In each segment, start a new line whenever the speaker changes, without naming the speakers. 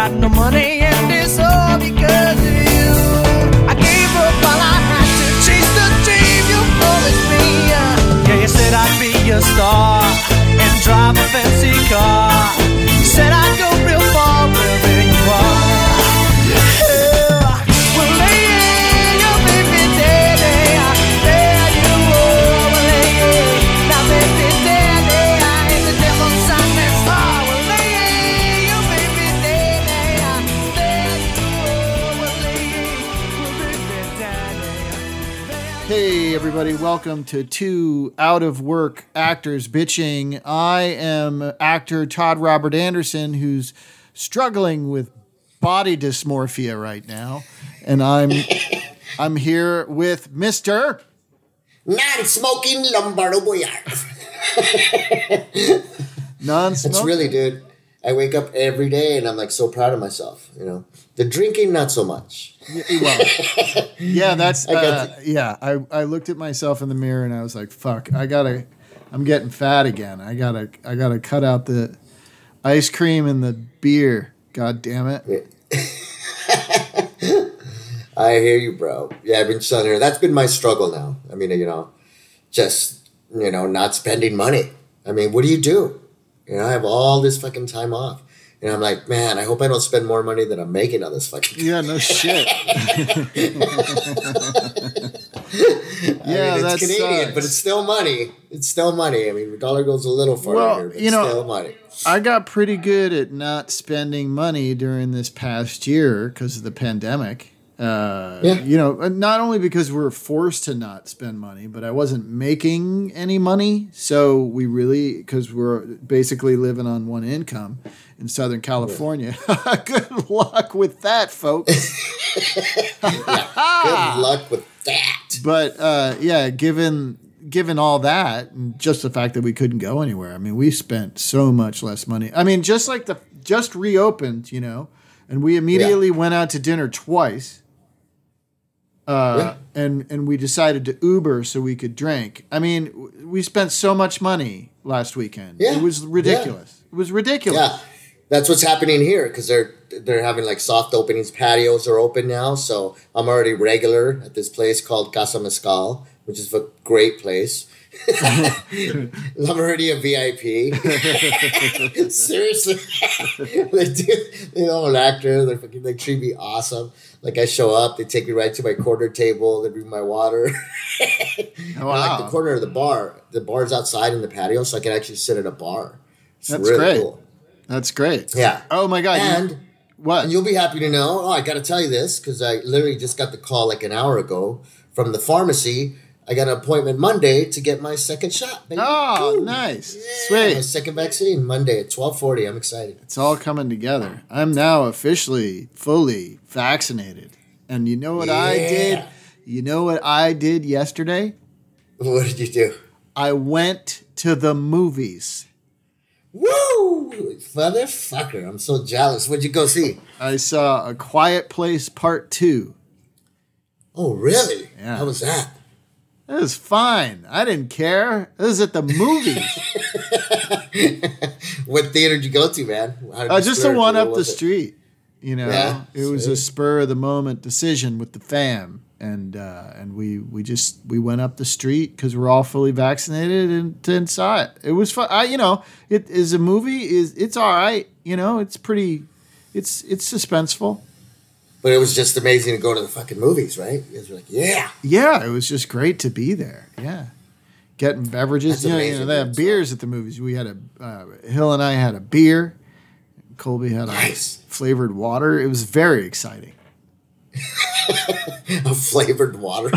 got no money
everybody, welcome to Two Out of Work Actors Bitching. I am actor Todd Robert Anderson, who's struggling with body dysmorphia right now. And I'm I'm here with Mr.
non-smoking Lombardo Boyar.
Non-smoking.
It's really, dude. I wake up every day and I'm like so proud of myself. You know, the drinking not so much.
well, yeah, that's
I
uh, yeah. I, I looked at myself in the mirror and I was like, "Fuck, I gotta, I'm getting fat again. I gotta, I gotta cut out the ice cream and the beer. God damn it."
I hear you, bro. Yeah, I've been her that's been my struggle now. I mean, you know, just you know, not spending money. I mean, what do you do? You know, I have all this fucking time off. And I'm like, man, I hope I don't spend more money than I'm making on this fucking.
Yeah, no shit.
I
yeah,
mean,
that
it's Canadian,
sucks.
but it's still money. It's still money. I mean, the dollar goes a little farther,
Well,
here, but
you
it's
know-
still money.
I got pretty good at not spending money during this past year because of the pandemic. Uh,
Yeah.
You know, not only because we're forced to not spend money, but I wasn't making any money. So we really, because we're basically living on one income in Southern California. good luck with that, folks.
Good luck with that.
but uh, yeah, given given all that, and just the fact that we couldn't go anywhere, I mean, we spent so much less money. I mean, just like the just reopened, you know, and we immediately went out to dinner twice. Uh, and and we decided to Uber so we could drink. I mean, we spent so much money last weekend.
Yeah.
It was ridiculous. It was ridiculous.
Yeah, that's what's happening here because they're they're having like soft openings. Patios are open now, so I'm already regular at this place called Casa Mezcal, which is a great place. I'm already a VIP. Seriously, they do. You know, I'm an actor. They fucking they treat me awesome. Like I show up, they take me right to my corner table. They bring my water. Oh, I like the corner of the bar. The bar's outside in the patio, so I can actually sit at a bar. It's
That's
really
great.
cool.
That's great.
Yeah.
Oh my god. you-
And
what?
and you'll be happy to know. Oh, I got to tell you this because I literally just got the call like an hour ago from the pharmacy. I got an appointment Monday to get my second shot. baby.
oh,
Woo.
nice.
Yeah, my
Sweet.
second vaccine Monday at twelve forty. I'm excited.
It's all coming together. I'm now officially fully vaccinated. And you know what I did? You know what I did yesterday?
What did you do?
I went to the movies.
Woo, motherfucker! I'm so jealous. What'd you go see?
I saw A Quiet Place Part 2.
Oh, really?
Yeah.
How was that?
It was fine. I didn't care. It was at the movies.
What theater did you go to, man?
Uh, just the one up the
it?
street. You know,
Yeah,
it was a spur of the moment decision with the fam, and uh, and we we just we went up the street because we're all fully vaccinated and, and saw it. It was fun. I, you know, it is a movie. is It's all right. You know, it's pretty. It's it's suspenseful.
But it was just amazing to go to the fucking movies, right? You guys were like, yeah.
Yeah, it was just great to be there. Yeah. Getting beverages.
That's
You know, you know, they have beers at the movies. We had a uh, Hill and I had a beer. Colby had
Nice.
a flavored water. It was very exciting.
a flavored water.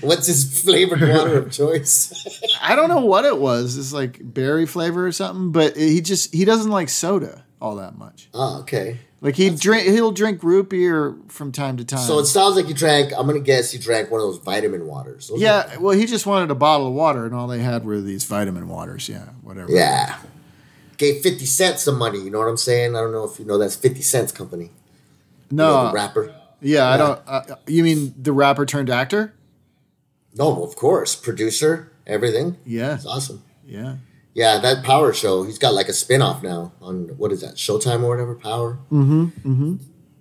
What's his flavored water of choice?
I don't know what it was. It's like berry flavor or something, but he just he doesn't like soda all that much.
oh, okay.
Like he drink he'll drink root beer from time to time.
So it sounds like you drank. I'm gonna guess you drank one of those vitamin waters. Those
yeah, well he just wanted a bottle of water and all they had were these vitamin waters. Yeah, whatever.
yeah. Gave fifty cents some money. You know what I'm saying? I don't know if you know that's Fifty Cents Company. You know,
No,
the rapper.
yeah, I don't. Uh, you mean the rapper turned actor?
No, of course, producer, everything.
Yeah,
It's awesome.
yeah.
Yeah, that Power show. He's got like a spin-off now on what is that? Showtime or whatever. Power. Mm-hmm. Mm-hmm.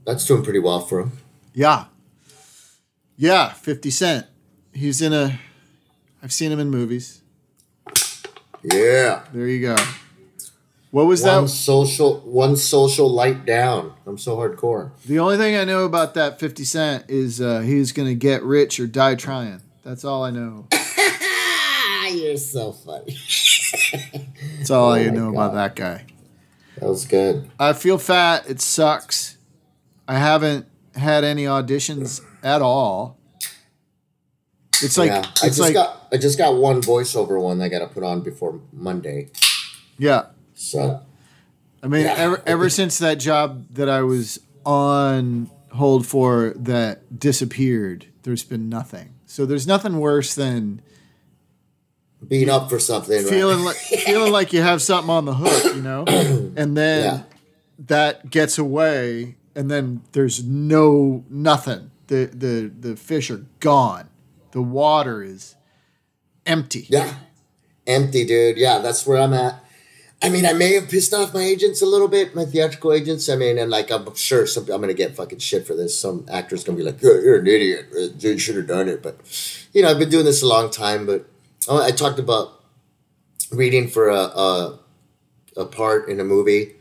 That's doing pretty well for him.
Yeah. Yeah, 50 Cent. He's in a I've seen him in movies.
Yeah.
There you go. What was
One
that?
social, one social light down. I'm so hardcore.
The only thing I know about that 50 Cent is uh, he's going to get rich or die trying. That's all I know.
You're so funny.
That's all I
Oh my
know about that guy.
That was good.
I feel fat. It sucks. I haven't had any auditions at all. It's like
yeah, I
it's
just
like
got I just got one voiceover one I got to put on before Monday.
yeah.
So
I mean,
Yeah.
ever ever since that job that I was on hold for that disappeared, there's been nothing. So there's nothing worse than
being up for something. right?
feeling like feeling like you have something on the hook, you know, and then
Yeah.
that gets away, and then there's no nothing. The the the fish are gone. The water is empty.
Yeah. Empty, dude. Yeah, that's where I'm at. I mean, I may have pissed off my agents a little bit, my theatrical agents. I mean, and like, I'm sure some, I'm going to get fucking shit for this. Some actor's going to be like, you're, you're an idiot. Uh, You should have done it. But, you know, I've been doing this a long time. But oh, I talked about reading for a, a, a part in a movie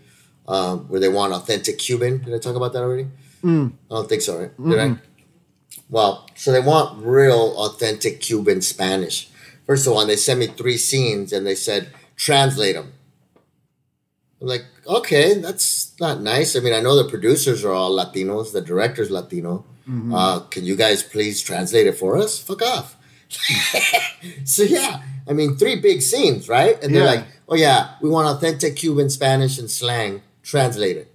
um, where they want authentic Cuban. Did I talk about that already? I don't think so, right? Did I? Well, so they want real, authentic Cuban Spanish. First of all, they sent me three scenes and they said, translate them. I'm like, okay, that's not nice. I mean, I know the producers are all Latinos, the director's Latino. Uh, can you guys please translate it for us? Fuck off. so, yeah, I mean, three big scenes, right? And they're
Yeah.
like, oh, yeah, we want authentic Cuban Spanish and slang. Translate it.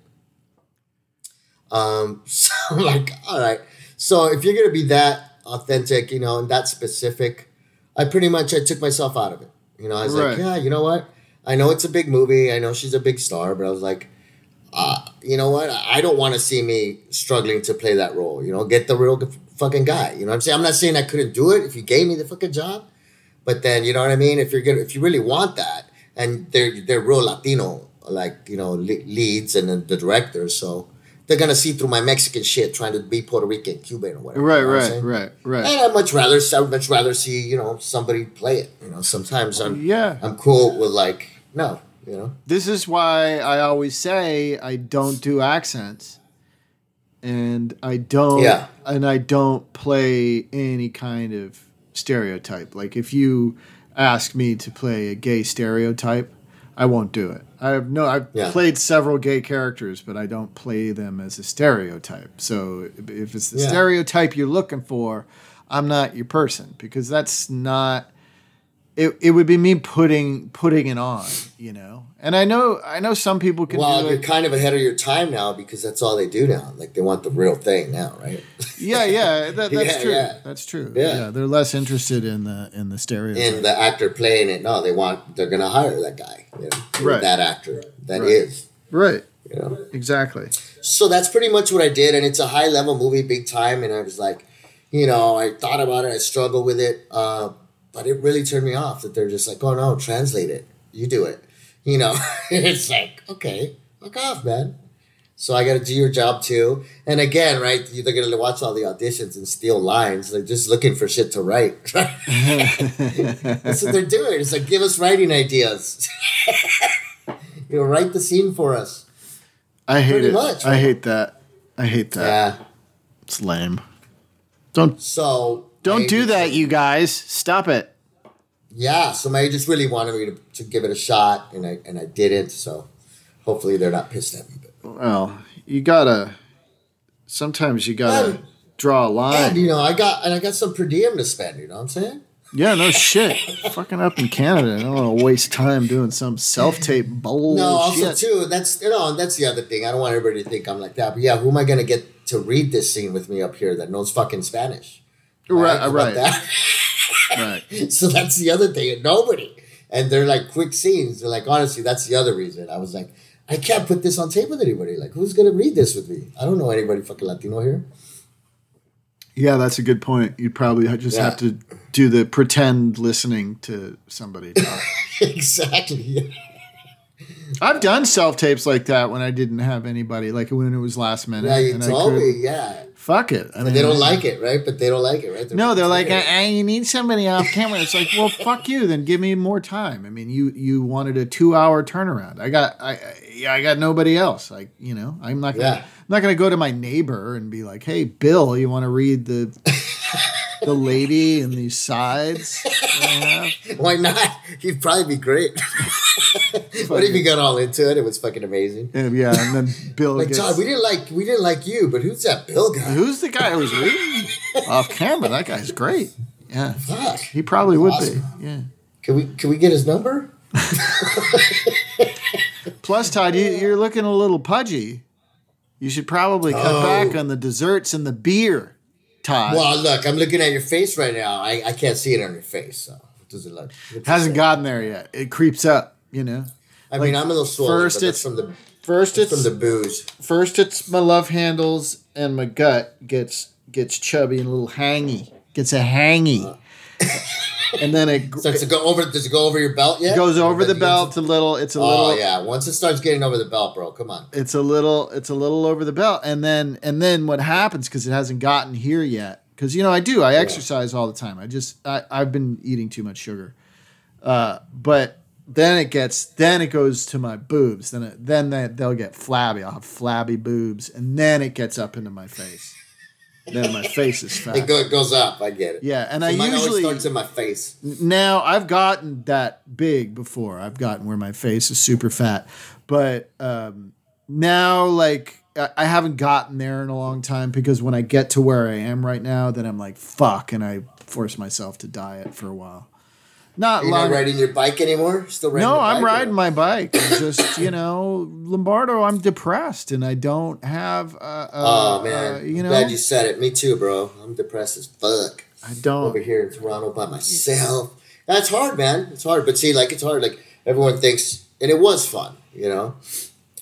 Um, so I'm like, all right. So if you're gonna be that authentic, you know, and that specific, I pretty much I took myself out of it. You know, I was
Right.
like, yeah, you know what? I know it's a big movie. I know she's a big star, but I was like, uh, you know what? I don't want to see me struggling to play that role. You know, get the real fucking guy. You know what I'm saying? I'm not saying I couldn't do it if you gave me the fucking job, but then you know what I mean. If you're gonna, if you really want that, and they're they're real Latino, like you know leads and then the directors, so they're gonna see through my Mexican shit trying to be Puerto Rican, Cuban, or whatever.
Right,
you know
right,
saying?
right, right.
And I'd much rather, I'd much rather see you know somebody play it. You know, sometimes I'm
Yeah.
I'm cool with like no, you know.
This is why I always say I don't do accents. And I don't
Yeah.
and I don't play any kind of stereotype. Like if you ask me to play a gay stereotype, I won't do it. I have no I've
Yeah.
played several gay characters, but I don't play them as a stereotype. So if it's the
Yeah.
stereotype you're looking for, I'm not your person because that's not it, it would be me putting putting it on, you know. And I know I know some people can
Well, you're
it.
kind of ahead of your time now because that's all they do now. Like they want the real thing now, right?
Yeah, yeah, that, that's
Yeah,
true.
yeah.
That's true.
Yeah.
Yeah. they're less interested in the in the stereotype.
In the actor playing it, no, they want they're gonna hire that guy, you know,
Right.
that actor that is,
right, right,
you know.
exactly.
So that's pretty much what I did, and it's a high level movie, big time. And I was like, you know, I thought about it, I struggled with it, uh, but it really turned me off that they're just like, oh no, translate it, you do it, you know. it's like, okay, fuck off, man. So I got to do your job too. And again, right, they're gonna watch all the auditions and steal lines. They're just looking for shit to write. That's what they're doing. It's like, give us writing ideas. you know, write the scene for us.
I hate
Pretty
it.
much,
I hate that. I hate that.
Yeah.
It's lame. Don't
So
don't
I-
do that, you guys. Stop it.
Yeah, so my agents really wanted me to, to give it a shot, and I and I didn't. So hopefully they're not pissed at me. But
Well, you gotta. Sometimes you gotta
Um,
draw a line.
and you know, I got and I got some per diem to spend. You know what I'm saying?
Yeah, no shit. Fucking up in Canada, I don't want to waste time doing some self tape bullshit.
No, also too. That's you know, that's the other thing. I don't want everybody to think I'm like that. But yeah, who am I gonna get to read this scene with me up here that knows fucking Spanish?
Right, right,
that?
right.
so that's the other thing. Nobody. And they're like quick scenes. They're like, honestly, that's the other reason. I was like, I can't put this on tape with anybody. Like, who's gonna read this with me? I don't know anybody fucking Latino here.
Yeah, that's a good point. You'd probably just
Yeah.
have to do the pretend listening to somebody talk.
exactly.
I've done self tapes like that when I didn't have anybody, like when it was last minute.
Yeah, you
and I
told
could-
me. Yeah,
Fuck it. I mean,
they don't like it, right? But they don't like it, right?
No, they're like, I, I, you need somebody off camera. It's like, well, fuck you. Then give me more time. I mean, you you wanted a two hour turnaround. I got I I, I got nobody else. Like you know, I'm not gonna
Yeah.
I'm not gonna go to my neighbor and be like, hey, Bill, you want to read the the lady and these sides? that I have?"
Why not? He'd probably be great. what if you got all into it? It was fucking amazing.
And, yeah, and then Bill
Like
gets.
Todd, we didn't like we didn't like you, but who's that Bill guy?
Who's the guy who was reading off camera? That guy's great. Yeah,
Fuck.
he probably would
Awesome.
be. Yeah.
Can we can we get his number?
Plus, Todd, you, you're looking a little pudgy. You should probably cut
Oh.
back on the desserts and the beer, Todd.
Well, look, I'm looking at your face right now. I, I can't see it on your face. So what does it look? it
Hasn't gotten there yet. It creeps up, you know.
I mean, I'm a little swollen.
first it's-
from the
First it's
from the booze.
first it's my love handles and my gut gets gets chubby and a little hangy. Gets a hangy. and then it,
Uh. Starts to go over. Does it go over your belt yet?
goes over the
Like,
belt a little. It's a
Oh
little
yeah. Once it starts getting over the belt, bro, come on.
it's a little it's a little over the belt and then and then what happens because it hasn't gotten here yet because you know i do i exercise all the time i just I, i've been eating too much sugar uh, but then it gets then it goes to my boobs then it, then they, they'll get flabby i'll have flabby boobs and then it gets up into my face then my face is fat
It, go, it goes up. I get it.
yeah and
So
i
mine always
usually
starts in my face.
now I've gotten that big before. I've gotten where my face is super fat, but um, now like I I haven't gotten there in a long time because when I get to where I am right now, then I'm like fuck, and I force myself to diet for a while. Not
You're
long.
not riding your bike anymore? Still riding
No, I'm
bike, or-
riding my bike. I'm just you know, Lombardo. I'm depressed and I don't have. Uh, uh,
Oh man,
uh, you know,
glad you said it. Me too, bro. I'm depressed as fuck.
I don't.
over here in Toronto by myself. That's hard, man. It's hard. But see, like it's hard. Like everyone thinks, and it was fun, you know,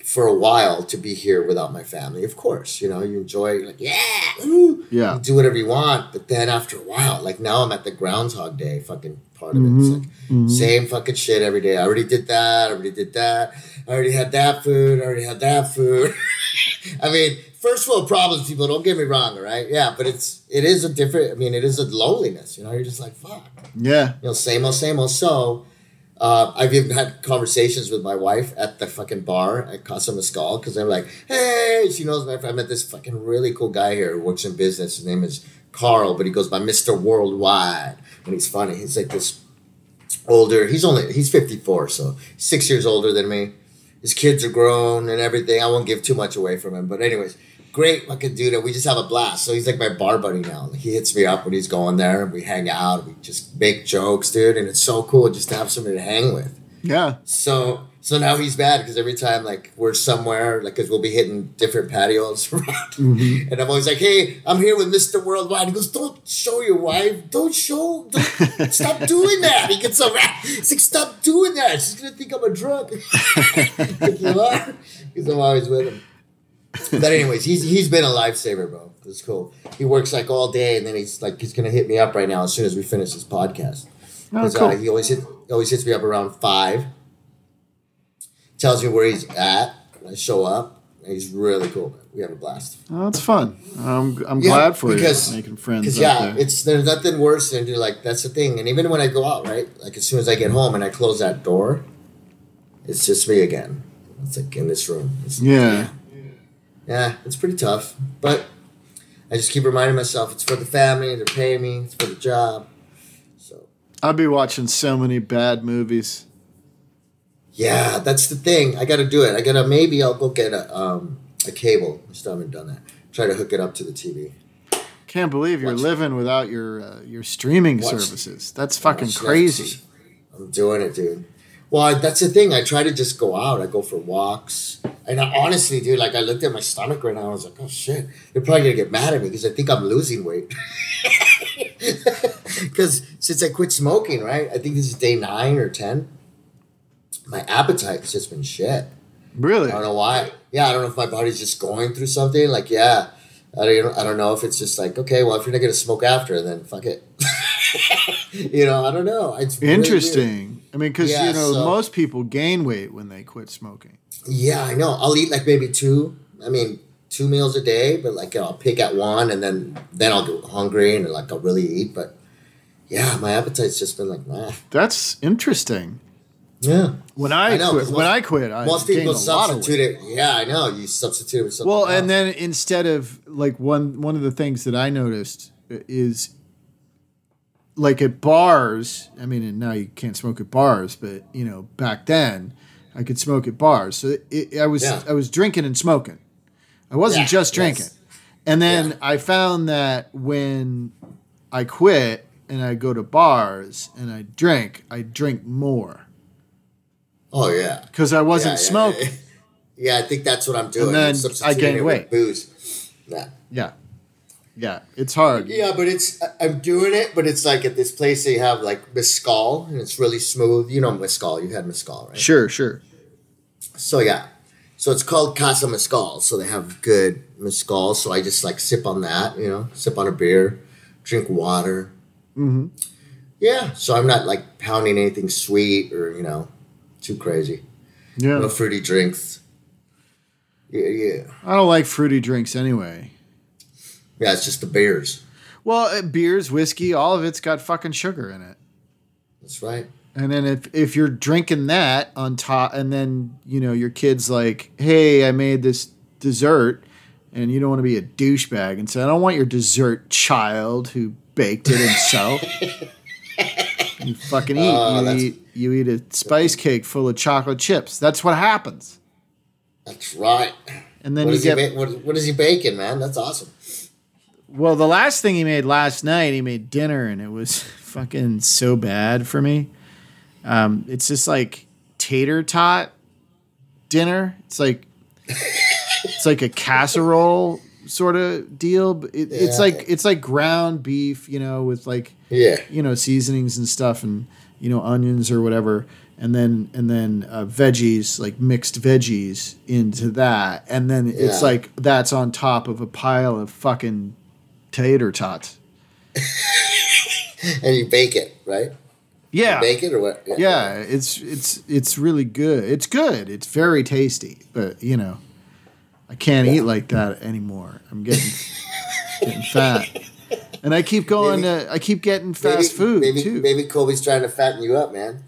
for a while to be here without my family. Of course, you know, you enjoy. Like, yeah, ooh.
Yeah.
Do whatever you want. But then after a while, like now, I'm at the Groundhog Day fucking part of it. It's mm-hmm, like mm-hmm. same fucking shit every day. I already did that. I already did that. I already had that food. I already had that food. I mean, first world problems, people. Don't get me wrong, all right? Yeah, but it's it is a different. I mean, it is a loneliness. You know, you're just like fuck.
Yeah.
You know, same old, same old. So, uh, I've even had conversations with my wife at the fucking bar at Casa Mezcal because I'm like, hey, she knows my. Friend. I met this fucking really cool guy here who works in business. His name is Carl, but he goes by Mister Worldwide, and he's funny. He's like this older. He's only he's 54, so six years older than me. His kids are grown and everything. I won't give too much away from him, but anyways, great fucking dude, and we just have a blast. So he's like my bar buddy now. He hits me up when he's going there, and we hang out. We just make jokes, dude, and it's so cool just to have somebody to hang with.
Yeah.
So so now he's mad because every time like we're somewhere, like because we'll be hitting different patios around, mm-hmm. and I'm always like, "Hey, I'm here with Mister Worldwide." He goes, "Don't show your wife. Don't show. Don't stop doing that." He gets so mad. He's like, "Stop doing that. She's gonna think I'm a drunk." like, you are, because I'm always with him. But anyways, he's he's been a lifesaver, bro. It's cool. He works like all day, and then he's like he's gonna hit me up right now as soon as we finish this podcast.
Oh,
'Cause,
cool.
uh, he always hit, always hits me up around five. Tells me where he's at. And I show up. And he's really cool. Man. We have a blast.
Oh, that's fun. I'm, I'm
Yeah,
glad for
because-
you making friends
Because
out
yeah,
there.
it's there's nothing worse than to like that's the thing. And even when I go out, right, like as soon as I get home and I close that door, it's just me again. It's like in this room. It's,
yeah.
yeah, it's pretty tough. But I just keep reminding myself it's for the family. They're paying me. It's for the job. So
I'd be watching so many bad movies.
Yeah, that's the thing. I got to do it. I got to maybe I'll go get a um a cable. I still haven't done that. Try to hook it up to the TV.
Can't believe you're
Watch-
living without your uh, your streaming
Watch-
services. That's fucking crazy.
Netflix. I'm doing it, dude. Well, I, that's the thing. I try to just go out. I go for walks. And I, honestly, dude, like I looked at my stomach right now. I was like, oh shit, they're probably gonna get mad at me because I think I'm losing weight. Because since I quit smoking, right? I think this is day nine or ten. My appetite has just been shit.
Really?
I don't know why. Yeah, I don't know if my body's just going through something. Like, yeah, I don't, I don't know if it's just like okay, well, if you're not gonna smoke after, then fuck it. you know, I don't know. It's really.
Interesting. I mean, because
Yeah,
you know
so-
most people gain weight when they quit smoking.
Yeah, I know. I'll eat like maybe two. I mean, two meals a day, but like I'll pick at one, and then then I'll get hungry and like I'll really eat. But yeah, my appetite's just been like, nah.
That's interesting.
Yeah.
When I,
I know,
quit, when
most-
I quit, I
Most people
a lot of weight.
substitute it. Yeah, I know. You substitute it with something.
Well, and then instead of like one one of the things that I noticed is like at bars. I mean, and now you can't smoke at bars, but you know, back then I could smoke at bars. So it, I was
Yeah.
I was drinking and smoking. I wasn't
Yeah,
just drinking.
yes.
And then
Yeah.
I found that when I quit and I go to bars and I drink, I drink more
oh yeah.
because I wasn't smoking.
Yeah, I think that's what I'm doing.
And
then
I
it
weight.
Booze. Yeah.
Yeah, yeah, it's hard.
Yeah, but it's I'm doing it, but it's like at this place they have like mescal, and it's really smooth. You know mescal. You had mescal, right?
Sure, sure.
So yeah, so it's called Casa Mezcal. So they have good mescal. So I just like sip on that, you know, sip on a beer, drink water.
hmm
Yeah, so I'm not like pounding anything sweet or you know, too crazy.
Yeah.
No fruity drinks. Yeah, yeah,
I don't like fruity drinks anyway.
Yeah. It's just the beers.
Well, uh, beers, whiskey, all of it's got fucking sugar in it.
That's right.
And then if if you're drinking that on top, and then you know your kid's like, "Hey, I made this dessert," and you don't want to be a douchebag and say, "I don't want your dessert, child who baked it himself." you fucking eat.
Oh,
you eat. You eat a spice cake full of chocolate chips. That's what happens.
That's right.
And then
What
you get
he ma- what, what is he baking, man? That's awesome.
Well, the last thing he made last night, he made dinner, and it was fucking so bad for me. Um, it's just like tater tot dinner. It's like it's like a casserole sort of deal. But it, It's like it's like ground beef, you know, with like
Yeah.
you know seasonings and stuff, and you know onions or whatever, and then and then uh, veggies like mixed veggies into that, and then it's like that's on top of a pile of fucking tater tots.
And you bake it, right?
Yeah,
Bake it or what?
yeah, it's it's it's really good. It's good. It's very tasty, but you know, I can't eat like that anymore. I'm getting getting fat, and I keep going to I keep getting fast food
maybe,
too.
Maybe Kobe's trying to fatten you up, man.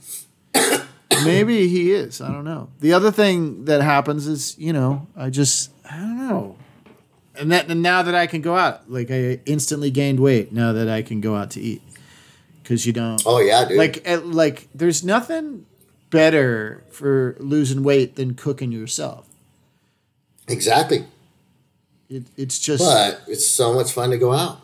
Maybe he is. I don't know. The other thing that happens is, you know, I just I don't know. And that and now that I can go out, like I instantly gained weight now that I can go out to eat. Cuz you don't
Oh yeah, dude.
like eh, like there's nothing better for losing weight than cooking yourself.
exactly.
It, it's just
But it's so much fun to go out.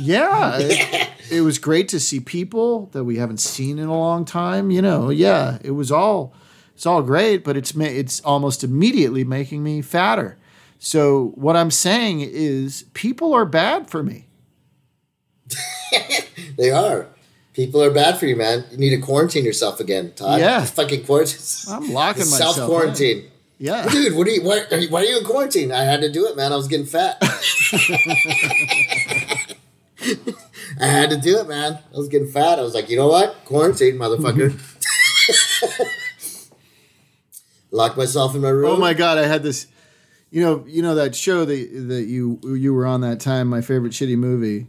yeah, it, it was great to see people that we haven't seen in a long time. You know, yeah, it was all it's all great, but it's it's almost immediately making me fatter. So what I'm saying is, people are bad for me.
They are. People are bad for you, man. You need to quarantine yourself again, Todd.
Yeah.
Just fucking quarantine.
I'm locking myself.
Self quarantine.
Yeah,
Dude, what are you? Why, are you? why are you in quarantine? I had to do it, man. I was getting fat. I had to do it, man. I was getting fat. I was like, you know what? Quarantine, motherfucker. Mm-hmm. Locked myself in my room.
Oh my god, I had this. You know, you know that show that that you you were on that time. My favorite shitty movie.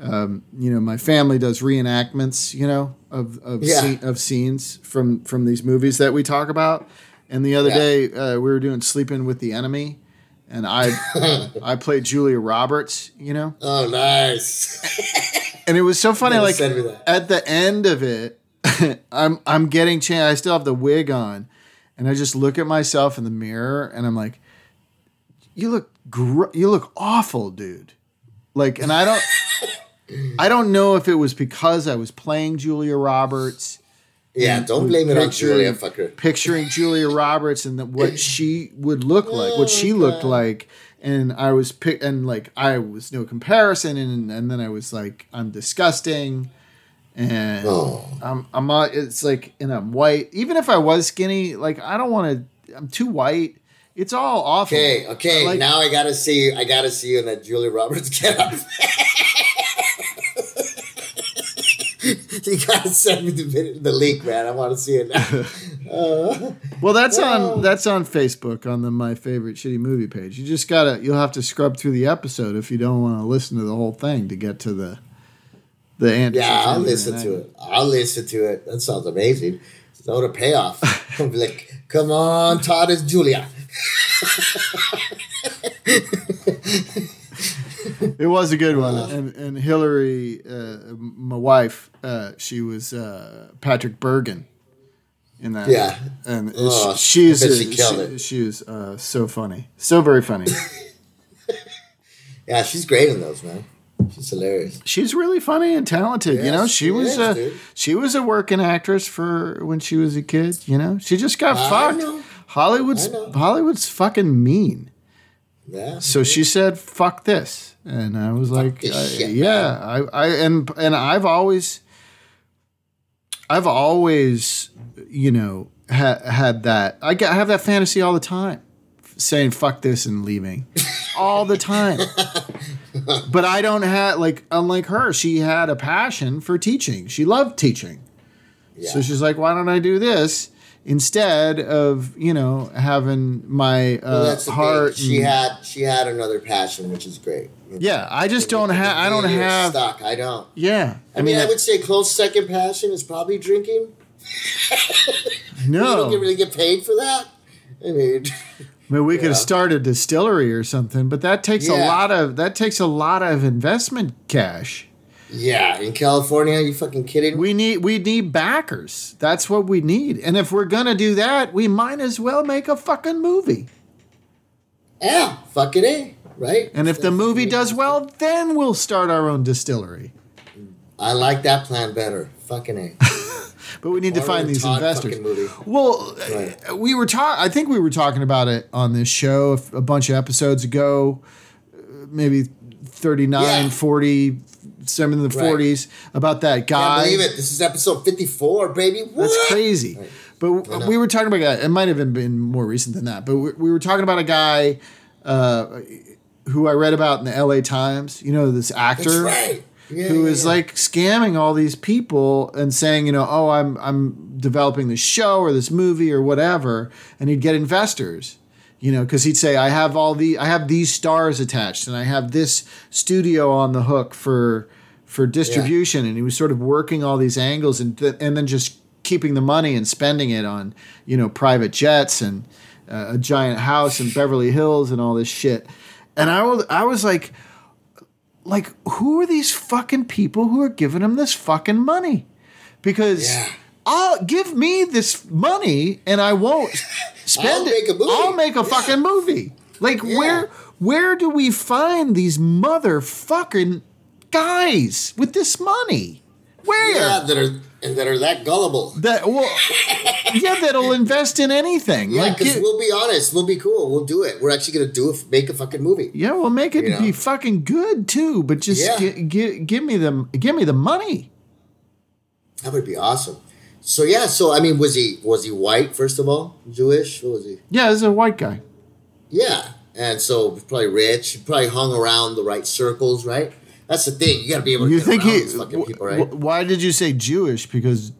Um, you know, my family does reenactments. You know, of of
Yeah.
of scenes from from these movies that we talk about. And the other
Yeah.
day, uh, we were doing Sleeping with the Enemy, and I I played Julia Roberts. You know,
Oh, nice.
and it was so funny. Like
send me that.
at the end of it, I'm I'm getting changed. I still have the wig on, and I just look at myself in the mirror, and I'm like, "You look gr- you look awful, dude." Like, and I don't. I don't know if it was because I was playing Julia Roberts,
yeah, don't blame it on Julia, fucker.
picturing Julia Roberts and the, what she would look like, what she oh, looked like, and I was pick and like I was no comparison, and and then I was like I'm disgusting, and
Oh.
I'm I'm it's like and I'm white. Even if I was skinny, like I don't want to. I'm too white, It's all awful.
Okay, okay.
Like-
now I gotta see. I gotta see you in that Julia Roberts get up. you gotta send me the the link, man. I want to see it now.
Uh, well, that's on that's on Facebook on the my favorite shitty movie page. You just gotta you'll have to scrub through the episode if you don't want to listen to the whole thing to get to the the Anderson.
Yeah, I'll listen to it. I'll listen to it. That sounds amazing. So the payoff. Like, come on, Todd is Julia.
It was a good one, and and Hillary, uh, my wife, uh, she was uh, Patrick Bergin in that.
Yeah.
and
Oh,
she, she's
she
she, she was uh, so funny, so very funny.
Yeah, she's great in those, man. She's hilarious.
she's really funny and talented. you know, she
she
was
is,
a
dude.
she was a working actress for when she was a kid. You know, she just got
I
fucked.
know.
Hollywood's Hollywood's fucking mean.
Yeah.
So she said, "Fuck this," and I was like,
this
uh,
shit,
"Yeah, I, I, and and I've always, I've always, you know, ha- had that. I, get, I have that fantasy all the time, saying "fuck this" and leaving, all the time. but I don't have like, unlike her, she had a passion for teaching. She loved teaching. So she's like, "Why don't I do this?" Instead of you know having my uh,
Well, that's the
heart,
thing. She
and-
had she had another passion, which is great.
yeah, I just don't have. I don't
You're
have.
stuck. I don't.
Yeah,
I, mean, I would say close second passion is probably drinking.
No, you
don't get- really get paid for that. I mean,
I mean, we could have started a distillery or something, but that takes a lot of that takes a lot of investment cash.
Yeah, in California, you fucking kidding?
We need we need backers. That's what we need. And if we're gonna do that, we might as well make a fucking movie.
yeah, fucking a, right?
And if the movie does well, then we'll start our own distillery.
I like that plan better. Fucking a.
But we need to find these
Todd
investors. Well,
Right.
uh, we were talking. I think we were talking about it on this show a bunch of episodes ago, uh, maybe 39,
Yeah.
40, some in the
Right.
40s, about that
Can't
guy.
believe it. This is episode fifty-four, baby. What?
That's crazy. But w-
know.
we were talking about that. It might have been more recent than that. But we, we were talking about a guy uh, who I read about in the LA Times. You know, this actor
right. Yeah,
who
yeah,
is like scamming all these people and saying, you know, oh, I'm I'm developing this show or this movie or whatever, and he'd get investors. You know, because he'd say, I have all the I have these stars attached, and I have this studio on the hook for for distribution, and he was sort of working all these angles, and th- and then just keeping the money and spending it on you know private jets and uh, a giant house in Beverly Hills and all this shit. And I was I was like, like who are these fucking people who are giving him this fucking money? Because
Yeah.
I'll give me this money and I won't spend
I'll
it.
make a movie.
I'll make a fucking movie. Like
Yeah.
where where do we find these motherfucking guys with this money? Where?
Yeah, that are that are that gullible.
That well, yeah, that'll invest in anything.
Yeah, because
gi-
we'll be honest, we'll be cool, we'll do it. We're actually gonna do it, make a fucking movie.
yeah, we'll make it
You know?
be fucking good too. But just
Yeah.
gi- gi- give me the give me the money.
That would be awesome. So yeah, so I mean, was he was he white first of all, Jewish? What was he?
Yeah, as a white guy.
Yeah, and so probably rich. He probably hung around the right circles, right? That's the thing. You got to be able to
You think he?
these fucking people, right?
wh- why did you say Jewish? Because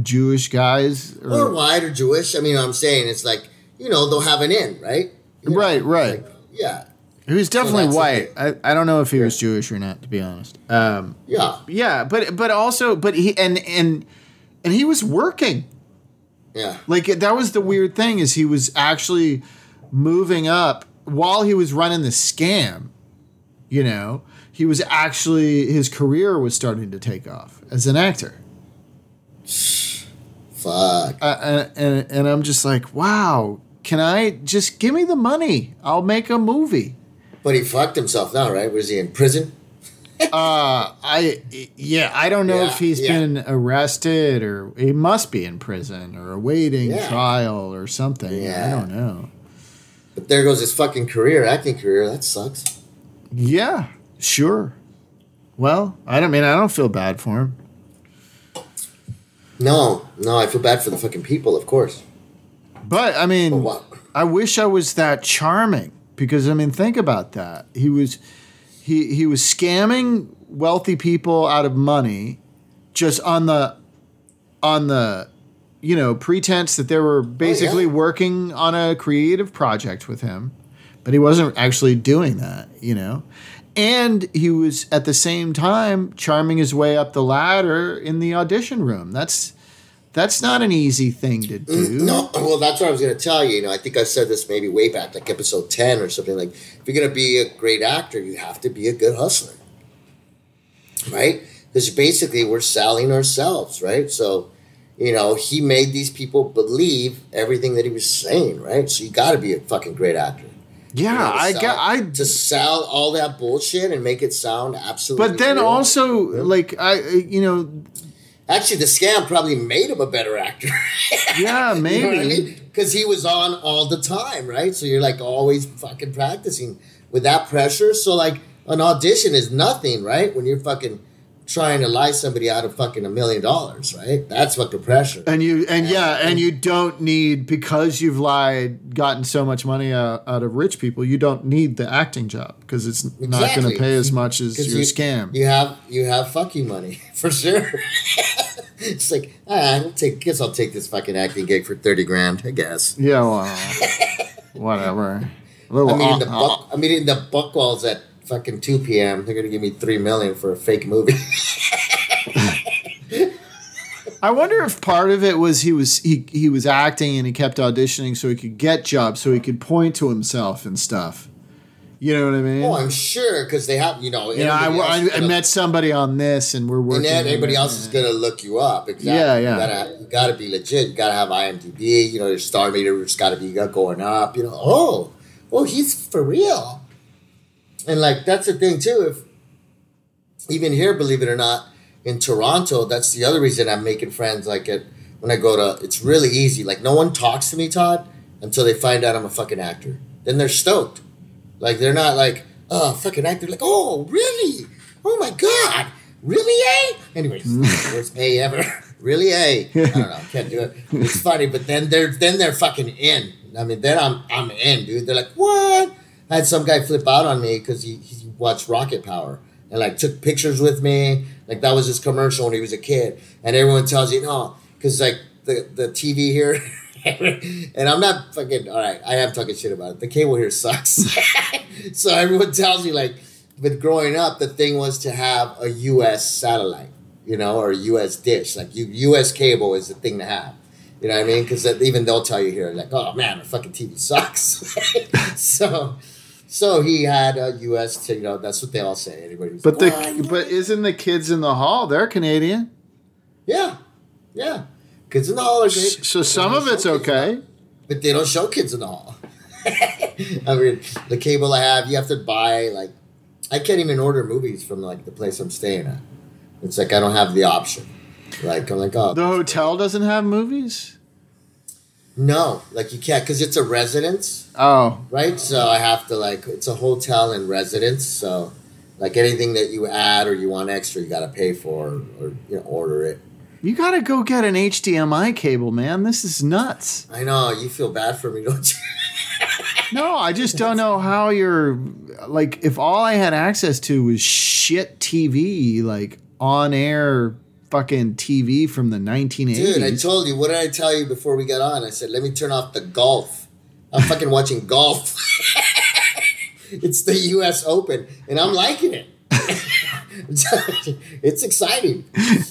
Jewish guys. Or,
or white or Jewish. I mean, I'm saying it's like you know they'll have an in, right? You know,
Right, right.
like, yeah,
he was definitely
the
white. I, I don't know if he was Jewish or not, to be honest. Um,
yeah,
yeah, but but also, but he and and and he was working.
yeah.
Like that was the weird thing is he was actually moving up while he was running the scam. You know, he was actually his career was starting to take off as an actor.
Fuck.
uh, and and I'm just like, wow, can I just give me the money? I'll make a movie.
But he fucked himself now, right? Was he in prison?
Uh, I yeah, I don't know
Yeah,
if he's
yeah.
been arrested or he must be in prison or awaiting
Yeah.
trial or something.
Yeah.
I don't know.
But there goes his fucking career, acting career. That sucks.
Yeah, sure. Well, I don't mean I don't feel bad for him.
No, no, I feel bad for the fucking people, of course.
But I
But
mean,
what?
I wish I was that charming because I mean, think about that. He was he he was scamming wealthy people out of money just on the on the you know pretense that they were oh, basically working on a creative project with him but he wasn't actually doing that you know? And he was at the same time charming his way up the ladder in the audition room. That's that's not an easy thing to mm, do
No, well, that's what I was going to tell you. You know, I think I said this maybe way back, like episode 10 or something. Like, if you're going to be a great actor, you have to be a good hustler. Right? Because basically, we're selling ourselves, right? So, you know, he made these people believe everything that he was saying, right? So, you got to be a fucking great actor.
yeah
You know,
i
sell-
get i
to sell all that bullshit and make it sound absolutely.
but then
real.
also like i you know
actually, the scam probably made him a better actor.
yeah maybe
Because he was on all the time, right? So you're like always fucking practicing with that pressure. So like an audition is nothing, right? When you're fucking trying to lie somebody out of fucking a million dollars, right? That's fucking pressure.
And you and yeah, and you don't need because you've lied, gotten so much money out, out of rich people. You don't need the acting job because it's not going to pay as much as your
you,
scam.
You have you have fucking money for sure. it's like ah, I'll take. Guess I'll take this fucking acting gig for thirty grand. I guess.
yeah, well, whatever. A little
I mean, the
uh,
buck, I mean, the Buckwalls at fucking two p.m. They're gonna give me three million for a fake movie.
I wonder if part of it was he was he he was acting and he kept auditioning so he could get jobs, so he could point to himself and stuff. You know what I mean?
oh, I'm sure because they have you know.
you know, I, I, I met somebody on this, and we're
And
working.
then
on
everybody else is gonna look you up. Exactly.
Yeah, yeah.
You gotta, you gotta be legit. You gotta have IMDb. You know, your star meter's gotta be going up. You know, oh, oh, he's for real. And like that's the thing too. If even here, believe it or not, in Toronto, that's the other reason I'm making friends. Like at when I go to, it's really easy. Like no one talks to me, Todd, until they find out I'm a fucking actor. Then they're stoked. Like they're not like, oh, fucking actor. Like, oh, really? Oh my god, really? A? Anyways, worst A ever. really A? I don't know. Can't do it. It's funny, but then they're then they're fucking in. I mean, then I'm I'm in, dude. They're like, what? I had some guy flip out on me because he, he watched Rocket Power and like took pictures with me. Like that was his commercial when he was a kid. And everyone tells you no, because like the the TV here. and I'm not fucking all right. I am talking shit about it. The cable here sucks. so everyone tells me, like, but growing up, the thing was to have a U.S. satellite, you know, or a U.S. dish. Like U.S. cable is the thing to have. You know what I mean? Because uh, even they'll tell you here, like, oh man, the fucking TV sucks. so, so he had a U.S. T- you know, that's what they all say. Anybody, who's
But the
like, "Oh,
but isn't the kids in the hall? They're Canadian,
yeah, yeah, kids in the hall are great.
so some of it's okay.
but they don't show kids in the hall. I mean, the cable I have, you have to buy like, I can't even order movies from like the place I'm staying at. It's like I don't have the option. Like I'm like, oh
The hotel doesn't have movies.
No, like you can't because it's a residence,
Oh,
right? So I have to like it's a hotel and residence. So like anything that you add or you want extra, you got to pay for or you know order it.
you got to go get an HDMI cable, man. This is nuts.
I know you feel bad for me, don't you?
No, I just don't know how you're like. If all I had access to was shit TV, like on air fucking TV from the 1980s.
Dude, I told you. What did I tell you before we got on? I said, let me turn off the golf. I'm fucking watching golf. it's the U.S. Open, and I'm liking it. it's exciting.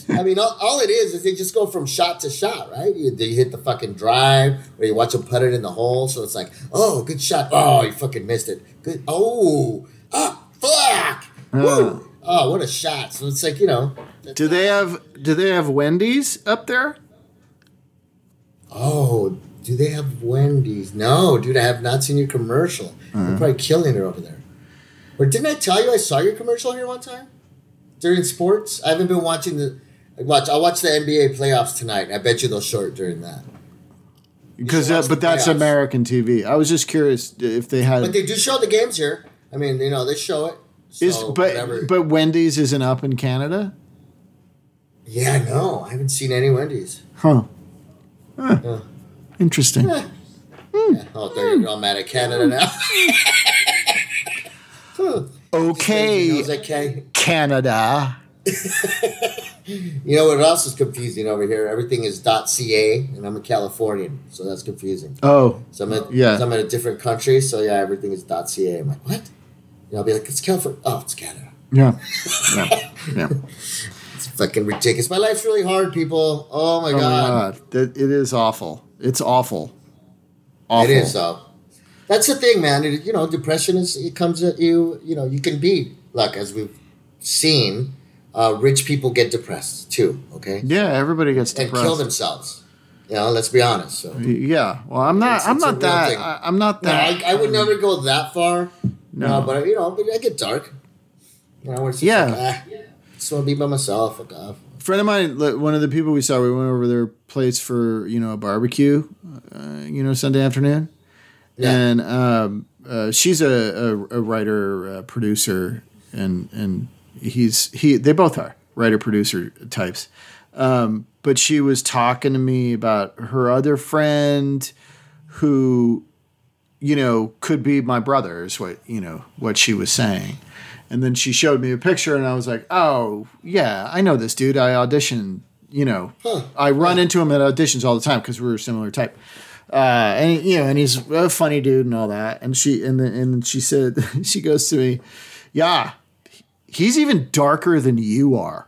I mean, all, all it is is they just go from shot to shot, right? You, you hit the fucking drive, or you watch them put it in the hole. So it's like, oh, good shot. Oh, you fucking missed it. Good. Oh, ah, fuck. Woo. Oh, what a shot. So it's like, you know,
do they have Do they have Wendy's up there?
Oh, do they have Wendy's? No, dude, I have not seen your commercial. You're probably killing it over there. Or didn't I tell you I saw your commercial here one time during sports? I haven't been watching the. Watch. I'll watch the NBA playoffs tonight. I bet you they'll show it during that.
Because, uh, but that's
playoffs.
American TV. I was just curious if they had.
But they do show the games here. I mean, you know, they show it. So
is but
whatever.
but Wendy's isn't up in Canada,
yeah, no, I haven't seen any Wendy's.
huh? Huh.
Yeah.
Interesting.
Eh, Yeah. Oh, they're all mad at Canada now.
Okay,
Can-
Canada.
You know what else is confusing over here? Everything is .ca, and I'm a Californian, so that's confusing.
Oh,
So I'm at,
Yeah.
so I'm in a different country, so yeah, everything is .ca. I'm like, what? You know, I'll be like, it's California. Oh, it's Canada.
yeah, yeah, yeah.
Fucking ridiculous. My life's really hard, people. Oh my
Oh my
god.
god, that it is awful. It's awful. Awful.
It is though. That's the thing, man. It, you know, depression is it comes at you. You know, you can be like as we've seen, uh, rich people get depressed too. Okay,
Yeah, everybody gets depressed and
kill themselves. You know, let's be honest. So.
Yeah. Well, I'm not.
It's-
I'm
it's
not that. I, I'm not
No,
that.
I, I would never go that far.
No.
No, but you know, but I get dark. You know, where it's just
Yeah.
like, ah, just want to be by myself. Fuck off.
friend of mine, one of the people we saw, we went over their place for you know a barbecue, uh, you know Sunday afternoon,
Yeah.
and um, uh, she's a, a, a writer uh, producer, and and he's he they both are writer producer types, um, but she was talking to me about her other friend, who, you know, could be my brother is what you know what she was saying. And then she showed me a picture, and I was like, "Oh, yeah, I know this dude. I auditioned. You know, I run into him at auditions all the time because we're a similar type. Uh, and you know, and he's a funny dude and all that. And she and then and she said, she goes to me, "Yeah, he's even darker than you are."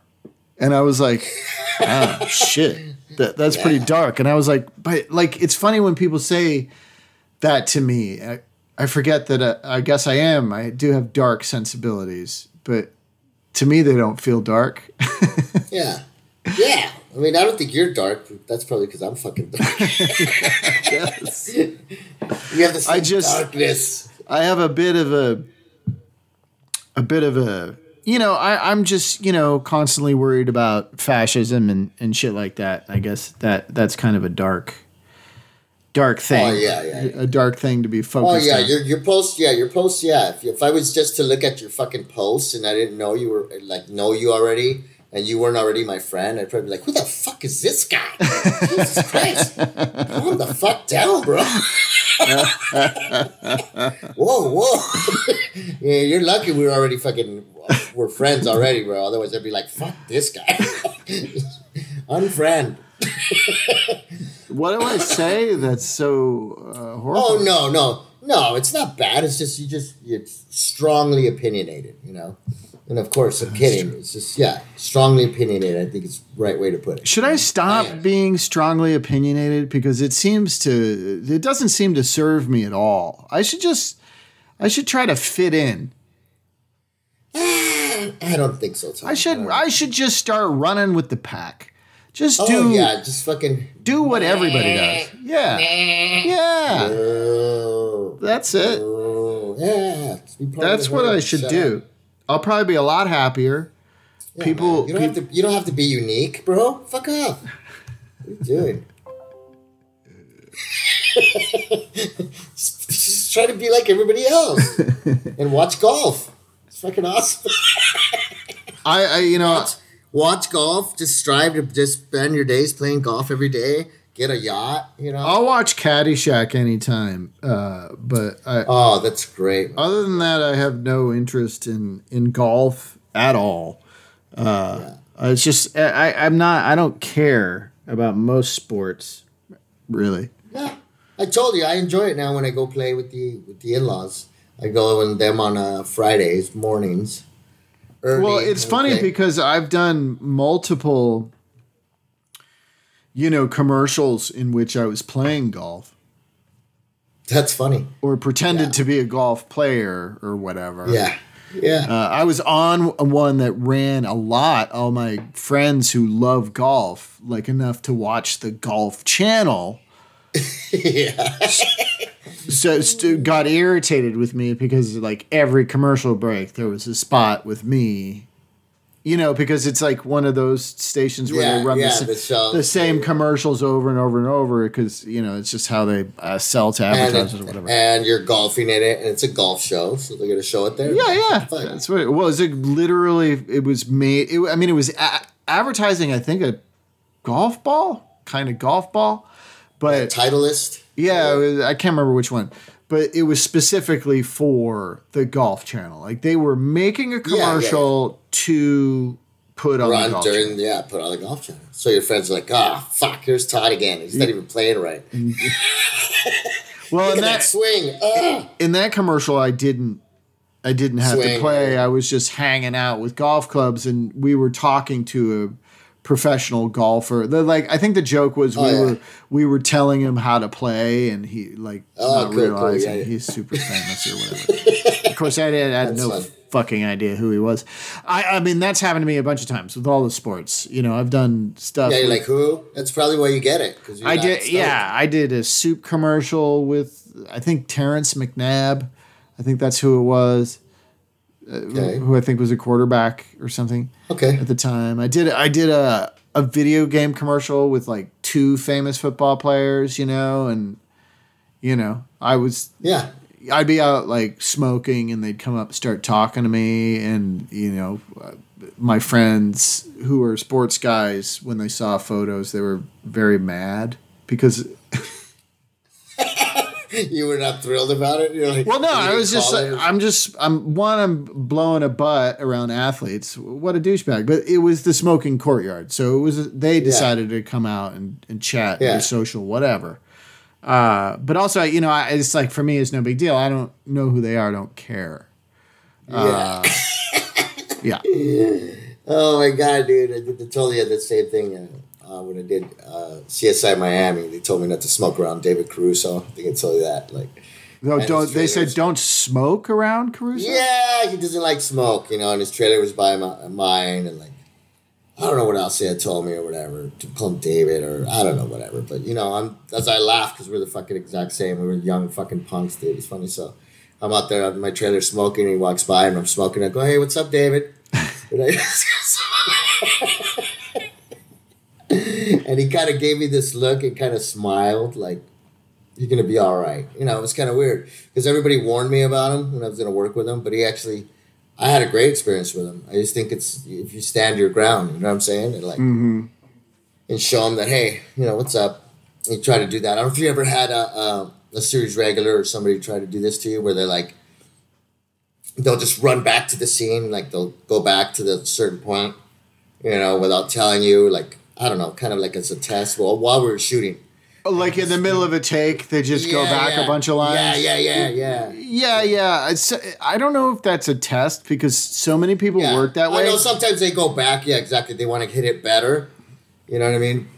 And I was like, "Oh shit, that, that's pretty dark." And I was like, "But like, it's funny when people say that to me. I, forget that uh, I guess I am. I do have dark sensibilities, but to me, they don't feel dark."
Yeah, yeah. I mean, I don't think you're dark. That's probably because I'm fucking dark.
yes.
You have the same
I just-
darkness.
I have a bit of a a bit of a you know, I, I'm just, you know, constantly worried about fascism and, and shit like that. I guess that that's kind of a dark dark oh, thing.
Oh, yeah, yeah, yeah.
A dark thing to be focused.
Oh
focused
yeah,
on.
your your post. Yeah, your post. Yeah, if, if I was just to look at your fucking posts and I didn't know you were like know you already and you weren't already my friend, I'd probably be like, "Who the fuck is this guy? Jesus Christ, calm the fuck down, bro." whoa, whoa. yeah, you're lucky we are already fucking we're friends already, bro. Otherwise, I'd be like, "Fuck this guy." Unfriend.
What do I say that's so uh, horrible?
Oh no, no, no! It's not bad. It's just you just you're strongly opinionated, you know. And of course, I'm kidding. It's just yeah, strongly opinionated. I think it's the right way to put it.
Should I stop being strongly opinionated because it seems to it doesn't seem to serve me at all. I should just I should try to fit in.
I don't think so. Tom.
I should
don't.
I should just start running with the pack. Just
Oh
do
yeah, just fucking.
do what everybody does. Yeah. Yeah.
Oh,
That's it.
oh, yeah. just be part of
That's what. I should
Shut
do.
up.
I'll probably be a lot happier.
Yeah,
People-
man. You don't have to. You don't have to be unique, bro. Fuck off. What are you doing? just, just try to be like everybody else and watch golf. It's fucking awesome.
I, I you know
watch, watch golf. Just strive to just spend your days playing golf every day. Get a yacht. You know.
I'll watch Caddyshack anytime. Uh, but I,
oh, that's great.
other than that, I have no interest in in golf at all. Uh, It's just I, I'm not. I don't care about most sports, really.
Yeah, I told you I enjoy it now when I go play with the with the in laws. I go with them on uh, Fridays mornings. Early
Well, it's funny
play.
because I've done multiple, you know, commercials in which I was playing golf
that's funny.
or pretended
Yeah.
to be a golf player or whatever.
Yeah, yeah.
Uh, I was on one that ran a lot. All my friends who love golf, like enough to watch the Golf Channel,
yeah.
so st- got irritated with me because like every commercial break there was a spot with me. You know, because it's like one of those stations where
Yeah,
they run
yeah,
the,
the
sa- the same commercials over and over and over because you know it's just how they uh, sell to
And,
advertisers or whatever.
and you're golfing in it, and it's a golf show, so they're gonna show it there.
Yeah, yeah. That's what it was. It literally, it was made. It, I mean, it was a- advertising. I think a golf ball, kind of golf ball, but
Titleist.
Yeah, was- I can't remember which one, but it was specifically for the Golf Channel. Like they were making a
yeah.
commercial to put on the Golf
during
Channel.
yeah, put on the golf channel. So your friends are like, ah, fuck, here's Todd again. He's not even playing right.
Well,
Look
in
at that
that
swing. Ah.
in that commercial, I didn't. I didn't have to play. I was just hanging out with golf clubs, and we were talking to a professional golfer. The, like, I think the joke was we
Oh, yeah.
were we were telling him how to play, and he like
Oh,
not
cool, cool.
realizing
Yeah, yeah.
he's super famous or whatever. of course, I had, I had no
fun.
fucking idea who he was. I, I mean, that's happened to me a bunch of times with all the sports. You know, I've done stuff.
Yeah, like, who? That's probably why you get it. 'cause
I did.
stoked.
Yeah, I did a soup commercial with I think Terrence McNabb. I think that's who it was.
Okay.
Who I think was a quarterback or something
Okay.
at the time. I did. I did a a video game commercial with like two famous football players. You know, and you know, I was
Yeah.
I'd be out like smoking, and they'd come up, start talking to me, and you know, uh, my friends who were sports guys, when they saw photos, they were very mad because.
You were not thrilled about it. You're like,
Well, no, I was just, like. I'm just, I'm one, I'm blowing a butt around athletes. What a douchebag! But it was the smoking courtyard, so it was they decided to come out and, and chat,
Yeah.
and social, whatever. Uh, but also, you know, I, it's like for me, it's no big deal. I don't know who they are. I don't care.
yeah.
Yeah.
Oh my god, dude! I did the, totally had the same thing uh, when I did uh, CSI Miami. They told me not to smoke around David Caruso. I think I told you that. Like,
No, don't. They said
trainers.
don't smoke around Caruso.
yeah, he doesn't like smoke, you know. And his trailer was by my, mine, and like, I don't know what else they had told me or whatever to call him David or I don't know whatever. But you know, I'm as I laugh because we're the fucking exact same. We were young fucking punks, dude. It's funny. So I'm out there in my trailer smoking, and he walks by, and I'm smoking. I go, "Hey, what's up, David?" And, he kind of gave me this look and kind of smiled, like, "You're gonna be all right." You know, it was kind of weird because everybody warned me about him when I was gonna work with him, but he actually. I had a great experience with him. I just think it's if you stand your ground, you know what I'm saying, and like,
Mm-hmm.
and show him that hey, you know what's up. You try to do that. I don't know if you ever had a a, a series regular or somebody try to do this to you, where they're like, they'll just run back to the scene, like they'll go back to the certain point, you know, without telling you, like I don't know, kind of like as a test. Well, while we were shooting, oh,
Like in the middle of a take, they just go back
yeah.
a bunch of lines.
Yeah, yeah, yeah, yeah.
Yeah, yeah. It's, I don't know if that's a test because so many people
yeah.
work that
I
way.
know sometimes they go back. Yeah, exactly. They want to hit it better. You know what I mean?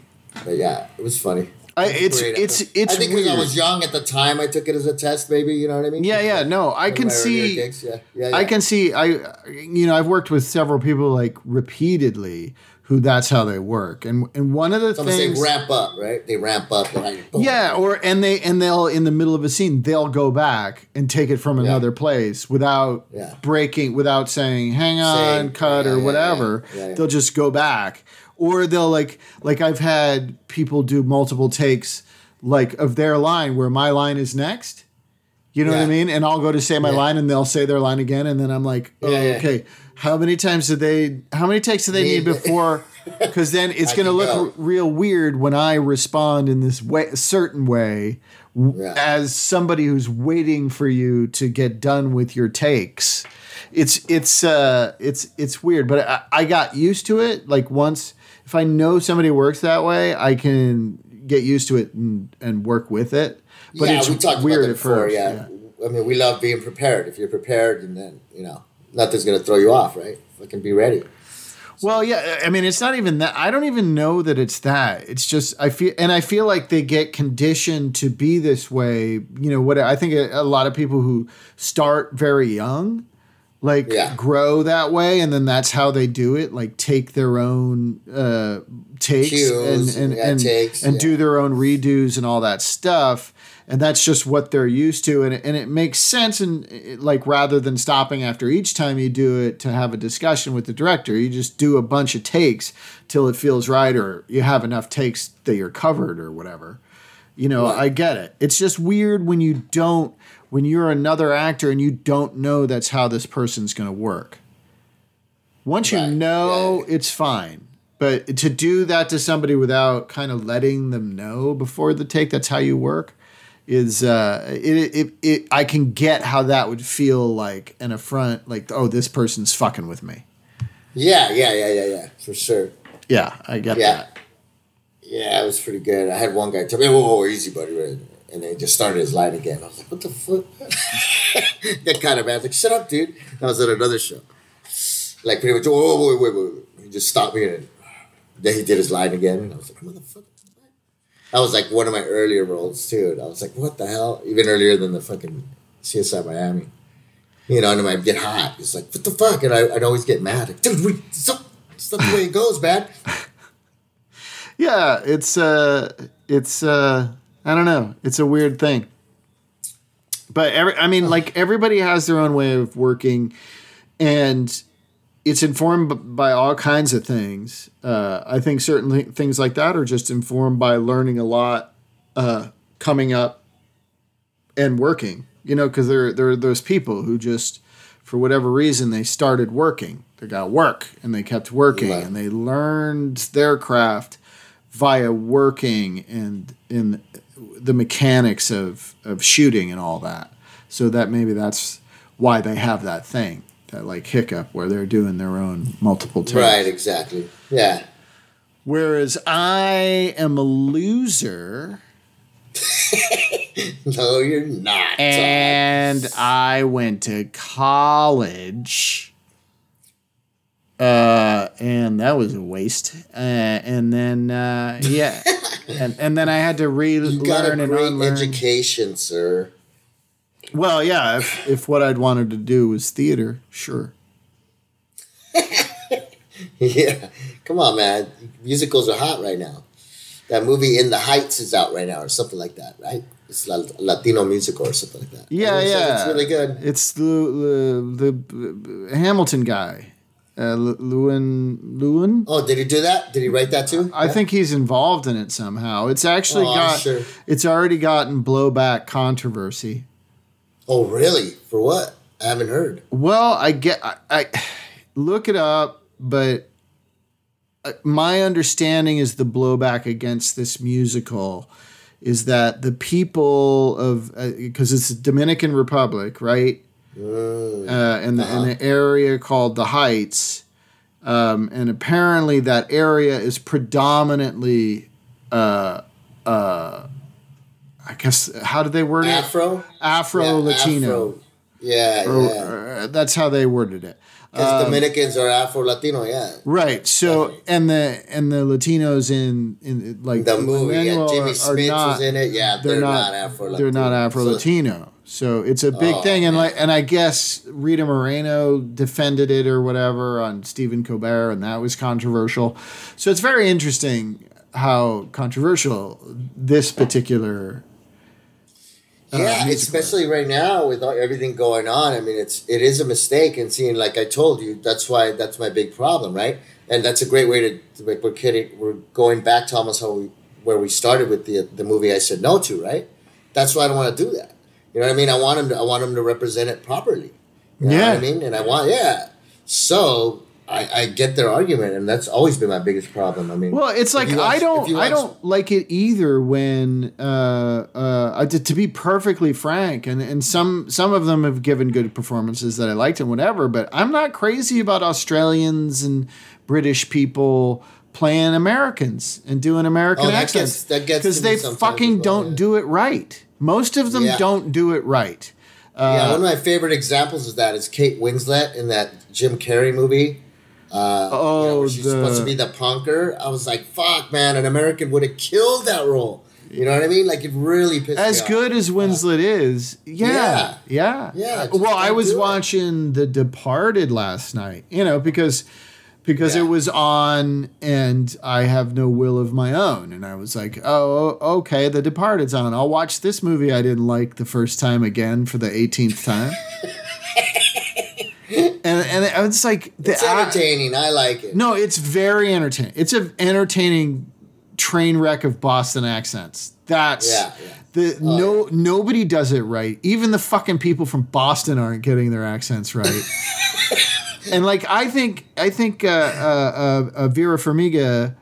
But yeah, it was funny.
I,
It
it's it's it's
I think because. I was young at the time, I took it as a test. Maybe you know what I mean?
yeah, yeah. No, I
One
can
of my earlier
see.
Yeah, yeah, yeah.
I can see. I you know I've worked with several people like repeatedly who that's how they work, and and one of the things.
they ramp up, right? They ramp up. Like.
Yeah, or and they and they'll in the middle of a scene they'll go back and take it from another place without
Yeah.
breaking, without saying "hang on,"
Saying,
cut
yeah,
or
yeah,
whatever.
yeah, yeah, yeah.
They'll just go back, or they'll like like I've had people do multiple takes like of their line where my line is next. You know what I mean? And I'll go to say my
Yeah.
line, and they'll say their line again, and then I'm like, oh,
Yeah, yeah.
Oh, okay. How many times do they? How many takes do they need before? Because then it's going to look r- real weird when I respond in this way, a certain way, w-
Yeah.
as somebody who's waiting for you to get done with your takes. It's it's uh it's it's weird, but I, I got used to it. Like once, if I know somebody works that way, I can get used to it and, and work with it. But
yeah,
it's
we talked
weird
about that
at
before.
first.
yeah. I mean, we love being prepared. If you're prepared, and then you know nothing's gonna throw you off, right? Fucking be ready.
Well, yeah, I mean, it's not even that. I don't even know that it's that. It's just I feel, and I feel like they get conditioned to be this way. You know what? I think a, a lot of people who start very young, like
Yeah.
grow that way, and then that's how they do it. Like take their own uh, takes
Cues,
and and and,
takes,
and
yeah.
do their own redos and all that stuff. And that's just what they're used to, and it, and it makes sense. And it- like rather than stopping after each time you do it to have a discussion with the director, you just do a bunch of takes till it feels right, or you have enough takes that you're covered, or whatever. You know,
Right.
I get it. It's just weird when you don't, when you're another actor and you don't know that's how this person's going to work. Once you know,
Yeah.
it's fine. But to do that to somebody without kind of letting them know before the take that's how you work, is uh, it, it it I can get how that would feel like an affront, like oh this person's fucking with me.
Yeah, yeah, yeah, yeah, yeah, for sure.
Yeah, I get
Yeah.
that.
Yeah, it was pretty good. I had one guy tell me, "Whoa, whoa, easy, buddy," right? and then he just started his line again. I was like, "What the fuck?" that kind of man. Like, shut up, dude. I was at another show. Like pretty much, whoa, whoa, wait, wait, wait, wait. He just stopped me and then he did his line again, and I was like, "Motherfucker." That was like one of my earlier roles too. And I was like, "What the hell?" Even earlier than the fucking CSI Miami. You know, and then I'd get hot. It's like, what the fuck? And I, I'd always get mad. Like, dude, we, it's not the way it goes, man.
Yeah, it's uh it's uh I don't know. It's a weird thing. But every I mean like everybody has their own way of working and it's informed by all kinds of things. Uh, I think certain thi- things like that are just informed by learning a lot, uh, coming up, and working. You know, because there there are those people who just, for whatever reason, they started working. They got work and they kept working and they learned their craft via working and in the mechanics of of shooting and all that. So that maybe that's why they have that thing, that like hiccup where they're doing their own multiple takes.
Right, exactly. Yeah.
Whereas I am a loser
No, you're not.
and I went to college. Uh, and that was a waste. Uh, and then uh, yeah, and and then I had to
you got a
relearn and
great
unlearn.
education, sir.
Well, yeah, if, if what I'd wanted to do was theater, sure.
yeah. Come on, man. Musicals are hot right now. That movie In the Heights is out right now, or something like that, right? It's la- Latino musical or something like that.
Yeah, yeah,
It's really good.
It's the the, the Hamilton guy, uh, Lewin Lewin.
Oh, did he do that? Did he write that too?
I
Yeah?
think he's involved in it somehow. It's actually
Oh,
got
sure.
it's already gotten blowback controversy.
Oh, really? For what? I haven't heard.
Well, I get I, I look it up, but uh, my understanding is the blowback against this musical is that the people of because it's the Dominican Republic, right?
Mm.
Uh, in the in an area called the Heights, um, and apparently that area is predominantly, uh, uh, I guess how did they word it?
Afro?
Afro
Yeah,
Latino.
Afro. Yeah,
Or-
yeah.
uh, that's how they worded it.
Because Dominicans are Afro Latino, yeah.
Right. So
Definitely.
and the and the Latinos in in like
The movie, yeah. Jimmy
are-
Smits
not-
was in it. Yeah,
They're, not,
Afro Latino.
They're not Afro Latino. So it's a big
Oh,
thing, and
man.
like, and I guess Rita Moreno defended it or whatever on Stephen Colbert, and that was controversial. So it's very interesting how controversial this particular. Uh,
Yeah, especially right now with all, everything going on. I mean, it's it is a mistake, and seeing like I told you, that's why that's my big problem, right? And that's a great way to, to like we're kidding. We're going back to almost how we where we started with the the movie I said no to, right? That's why I don't want to do that. You know what I mean? I want him to I want him to represent it properly. You know
Yeah.
what I mean? And I want yeah. So I, I get their argument, and that's always been my biggest problem. I mean,
Well, it's like
watch-
I don't I don't like it either when uh uh did to be perfectly frank and and some some of them have given good performances that I liked and whatever, but I'm not crazy about Australians and British people playing Americans and doing American
Oh, that
accents
gets- that gets
because they fucking
well,
don't
yeah.
do it right. Most of them
Yeah.
don't do it right.
yeah,
Uh,
one of my favorite examples of that is Kate Winslet in that Jim Carrey movie. Uh, you know,
Oh,
she's
the-
supposed to be the punker. I was like, "Fuck, man! An American would have killed that role." You know what I mean? Like it really pissed
as
me off.
good as Winslet is, yeah, yeah,
Yeah, just
Well, I was
it.
watching The Departed last night, you know, because because
Yeah.
it was on, and I have no will of my own, and I was like, oh, okay, The Departed's on. I'll watch this movie I didn't like the first time again for the 18th time. and and I was like, the
It's
ac-
entertaining. I like it.
no, it's very entertaining. It's an entertaining train wreck of Boston accents. That's
Yeah, yeah.
the no nobody does it right. Even the fucking people from Boston aren't getting their accents right. and like I think I think uh, uh, uh, uh, Vera Farmiga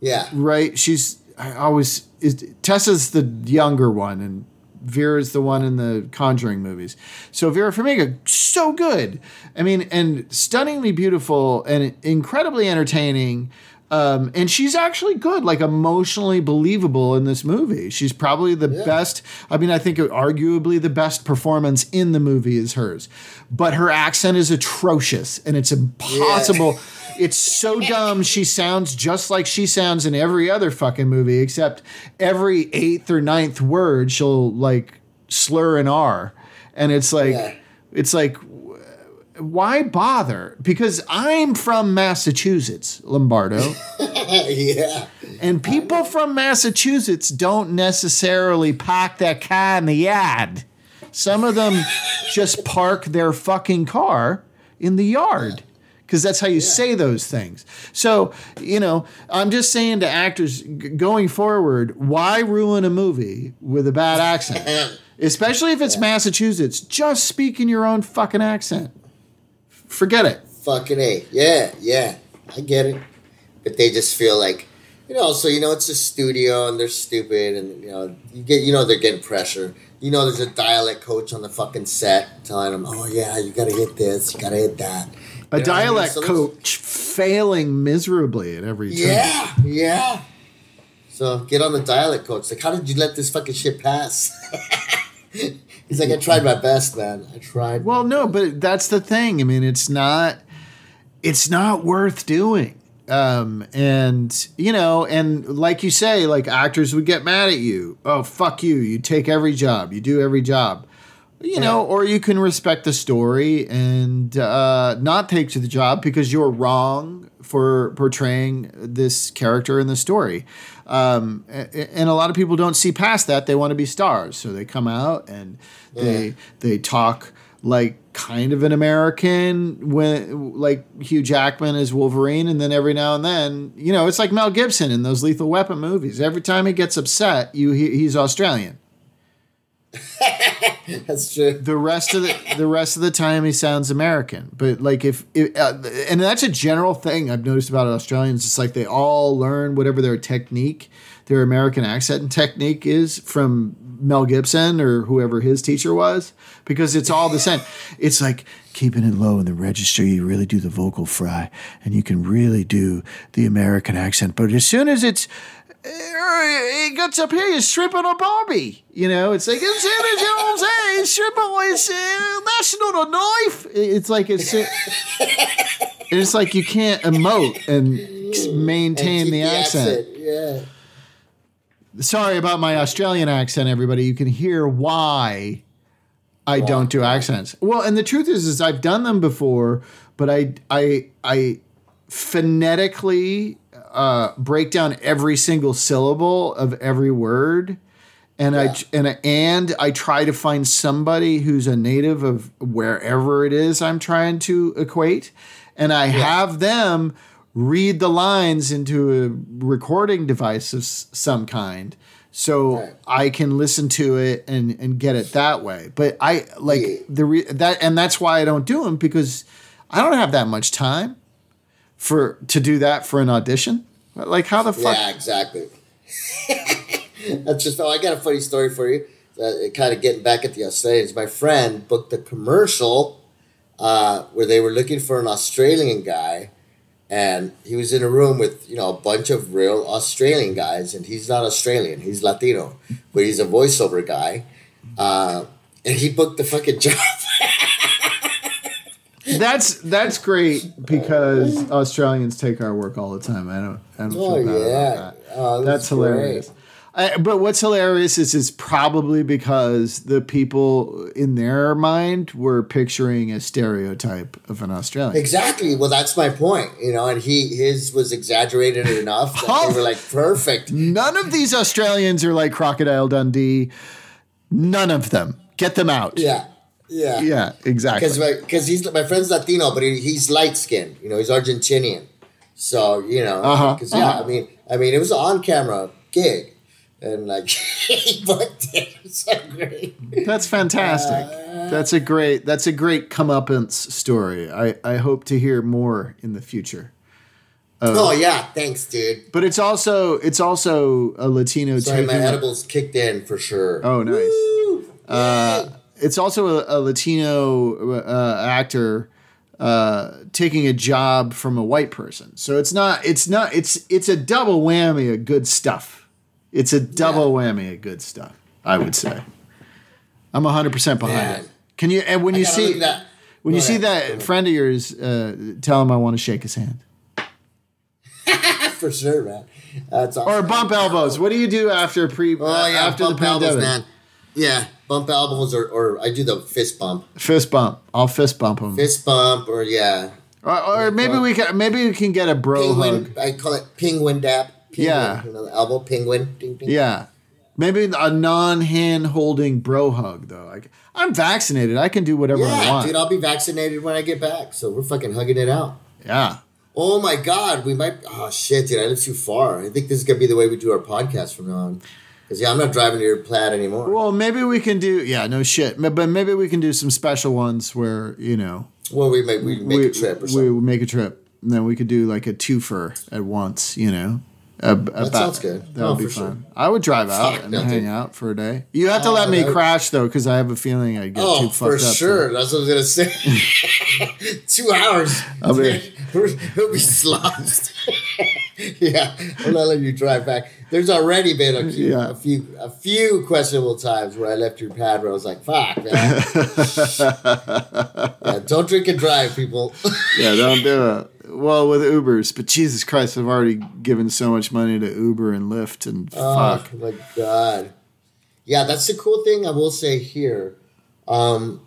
Yeah,
right. She's I always is Taissa's the younger one and Vera's the one in the Conjuring movies. So Vera Farmiga, so good. I mean, and stunningly beautiful and incredibly entertaining. Um, and she's actually good, like emotionally believable in this movie. She's probably the
Yeah.
best. I mean, I think arguably the best performance in the movie is hers. But her accent is atrocious, and it's impossible. It's so dumb. She sounds just like she sounds in every other fucking movie, except every eighth or ninth word she'll like slur an R, and it's like,
Yeah.
it's like why bother? Because I'm from Massachusetts, Lombardo,
yeah.
and people from Massachusetts don't necessarily park their car in the yard. Some of them just park their fucking car in the yard. Because that's how you say those things. So, you know, I'm just saying to actors g- going forward, why ruin a movie with a bad accent? Especially if it's Massachusetts. Just speak in your own fucking accent. Forget it.
Fucking A. Yeah, yeah. I get it. But they just feel like, you know, so, you know, it's a studio and they're stupid and, you know, you get, you know, they're getting pressure. You know, there's a dialect coach on the fucking set telling them, oh, yeah, you gotta hit this, you gotta hit that.
A
You know I mean?
dialect
So
coach failing miserably at every turn.
Yeah, yeah. So get on the dialect coach. Like, how did you let this fucking shit pass? He's like, I tried my best, man. I tried.
Well, no, but that's the thing. I mean, it's not it's not worth doing. Um, and you know, and like you say, like actors would get mad at you. Oh, fuck you. You take every job. You do every job. You know, or you can respect the story and uh, not take to the job because you're wrong for portraying this character in the story. Um, and a lot of people don't see past that. They want to be stars, so they come out and they they talk like kind of an American when like Hugh Jackman is Wolverine, and then every now and then, you know, it's like Mel Gibson in those Lethal Weapon movies. Every time he gets upset, you he, he's Australian.
That's true.
The rest of the the rest of the time he sounds American. But like if, if uh, and that's a general thing I've noticed about Australians. It's like they all learn whatever their technique, their American accent and technique is from Mel Gibson or whoever his teacher was, because it's all the same. It's like keeping it low in the register. You really do the vocal fry, and you can really do the American accent. But as soon as it's it gets up here, you're stripping a Barbie. You know, it's like it's in you know what I'm saying? It's stripping, it's, uh, that's not a knife. It's like it's, it's like you can't emote and maintain
Keep
the, accent.
Yeah.
Sorry about my Australian accent, everybody. You can hear why I don't do accents. Well, and the truth is, is I've done them before, but I, I, I phonetically uh, break down every single syllable of every word, and I and I- and I try to find somebody who's a native of wherever it is I'm trying to equate, and I have them read the lines into a recording device of s- some kind. So. I can listen to it and, and get it that way, but I like
Yeah.
the re- that and that's why I don't do them because I don't have that much time for to do that for an audition. Like how the fuck?
Yeah, exactly. That's just. Oh, I got a funny story for you. Uh, kind of getting back at the Australians. My friend booked a commercial uh, where they were looking for an Australian guy, and he was in a room with you know a bunch of real Australian guys, and he's not Australian. He's Latino, but he's a voiceover guy. Uh, and he booked the fucking job.
That's that's great because Australians take our work all the time. I don't I don't feel
Oh,
bad about
yeah.
that.
Oh,
That's
that's
hilarious. I, but what's hilarious is it's probably because the people in their mind were picturing a stereotype of an Australian.
Exactly. Well, that's my point. You know, and he his was exaggerated enough that they were like perfect.
None of these Australians are like Crocodile Dundee. None of them. Get them out.
Yeah, yeah,
Yeah, exactly.
Because because he's my friend's Latino, but he, he's light skinned. You know, he's Argentinian. So you know,
Uh-huh,
because yeah,
uh-huh.
I mean, I mean, it was an on camera gig, and like he booked it. It so great.
That's fantastic. that's a great that's a great comeuppance story. I, I hope to hear more in the future.
oh yeah, thanks, dude.
But it's also it's also a Latino
Sorry, my edibles kicked in for sure.
Oh, nice. Uh! It's also a, a Latino uh, actor uh, taking a job from a white person. So it's not it's not it's it's a double whammy of good stuff. It's a double whammy of good stuff. I would say. I'm 100 percent behind
Man.
it. Can you and when
I
you see
that.
when
Go
you see that friend of yours, uh, tell him I want to shake his hand
for sure, man. That's awesome.
or bump elbows. What do you do after pre?
Oh yeah,
after
bump
the
elbows, man. Yeah, bump elbows, or, or I do the fist bump,
Fist bump. I'll fist bump him.
fist bump, or yeah,
Or, or maybe we can maybe we can get a bro
penguin.
hug.
I call it penguin dap. Penguin,
Yeah.
you know, the elbow penguin. Ding, ding.
Yeah. Maybe a non-hand holding bro hug though. Like I'm vaccinated. I can do whatever I
yeah,
want.
dude. I'll be vaccinated when I get back, so we're fucking hugging it out.
yeah.
Oh my god, we might. Oh shit, dude, I live too far. I think this is gonna be the way we do our podcast from now on. Because yeah, I'm not driving to your plaid anymore.
Well, maybe we can do yeah, no shit. But maybe we can do some special ones where, you know,
Well, we make we make
we,
a trip or
we
something.
would make a trip. And then we could do like a twofer at once, you know. A- about-
sounds good.
That
Oh,
would be
for sure.
fun. I would drive out
Fuck,
and
no,
hang out for a day. You have to
Oh,
let me crash though, because I have a feeling I'd get
Oh,
too
for
fucked up.
sure. That's what I was gonna say. Two hours.
I'll be-
we'll be sloshed. yeah, I'm not letting you drive back. There's already been a few,
Yeah.
a few, a few questionable times where I left your pad where I was like, "Fuck, man." yeah, don't drink and drive, people.
Yeah, don't do it. Well, with Ubers, but Jesus Christ, I've already given so much money to Uber and Lyft and
Oh
fuck.
my god. Yeah, that's the cool thing I will say here. Um,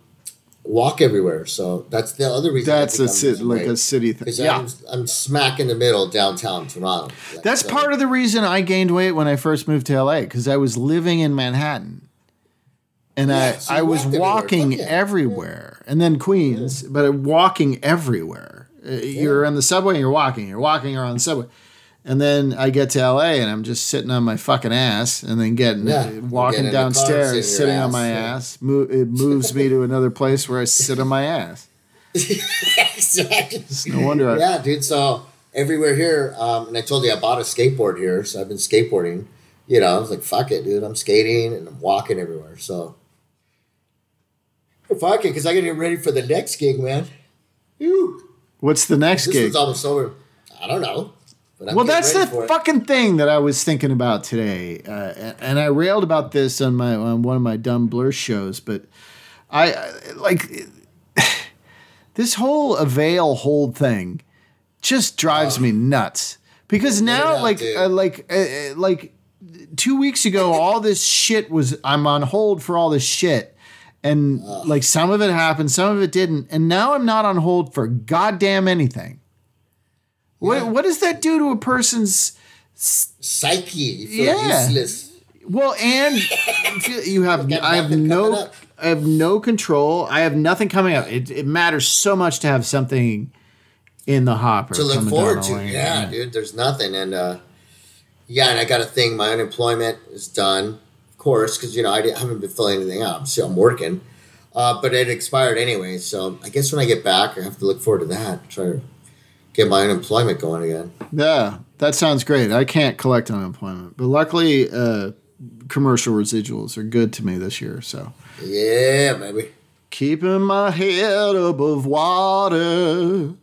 walk everywhere. So that's the other reason.
That's a
I'm
ci-
losing
like a city thing. Yeah,
I'm, I'm smack in the middle downtown Toronto. Like,
that's
so-
part of the reason I gained weight when I first moved to LA because I was living in Manhattan, and
Yeah, so
I I was
walked everywhere.
walking
yeah.
everywhere, and then Queens, but walking everywhere. Uh, You're on the subway and you're walking. You're walking around the subway. And then I get to LA and I'm just sitting on my fucking ass and then getting
Yeah.
uh, walking
in
downstairs,
sit your
sitting on my
yeah.
ass. Mo- it moves me to another place where I sit on my ass.
exactly.
No wonder I,
Yeah, dude. So everywhere here, um, and I told you I bought a skateboard here, so I've been skateboarding. You know, I was like, "Fuck it, dude! I'm skating and I'm walking everywhere." So fuck it, because I gotta get ready for the next gig, man. Ew.
What's the next
This
gig?
one's almost over. I don't know.
Well, that's the
ready for it.
fucking thing that I was thinking about today, uh, and- I railed about this on my on one of my dumb blur shows. But I, I like this whole avail hold thing just drives me nuts because now,
out,
like, uh, like, uh, uh, like two weeks ago, all this shit was I'm on hold for all this shit. And like some of it happened, some of it didn't, and now I'm not on hold for goddamn anything.
Yeah.
What what does that do to a person's
psyche. You feel
Yeah.
useless.
well and you have I have no. I have no control. I have nothing coming up. It, it matters so much to have something in the hopper
to look forward to.
lane.
Yeah, dude. There's nothing, and uh, yeah, and I got a thing. My unemployment is done, of course, because you know I didn't- haven't been filling anything out. I'm I'm working, uh, but it expired anyway. So I guess when I get back, I have to look forward to that. Try to get my unemployment going again.
Yeah, that sounds great. I can't collect unemployment, but luckily, uh, commercial residuals are good to me this year. So
Yeah, baby.
keeping my head above water,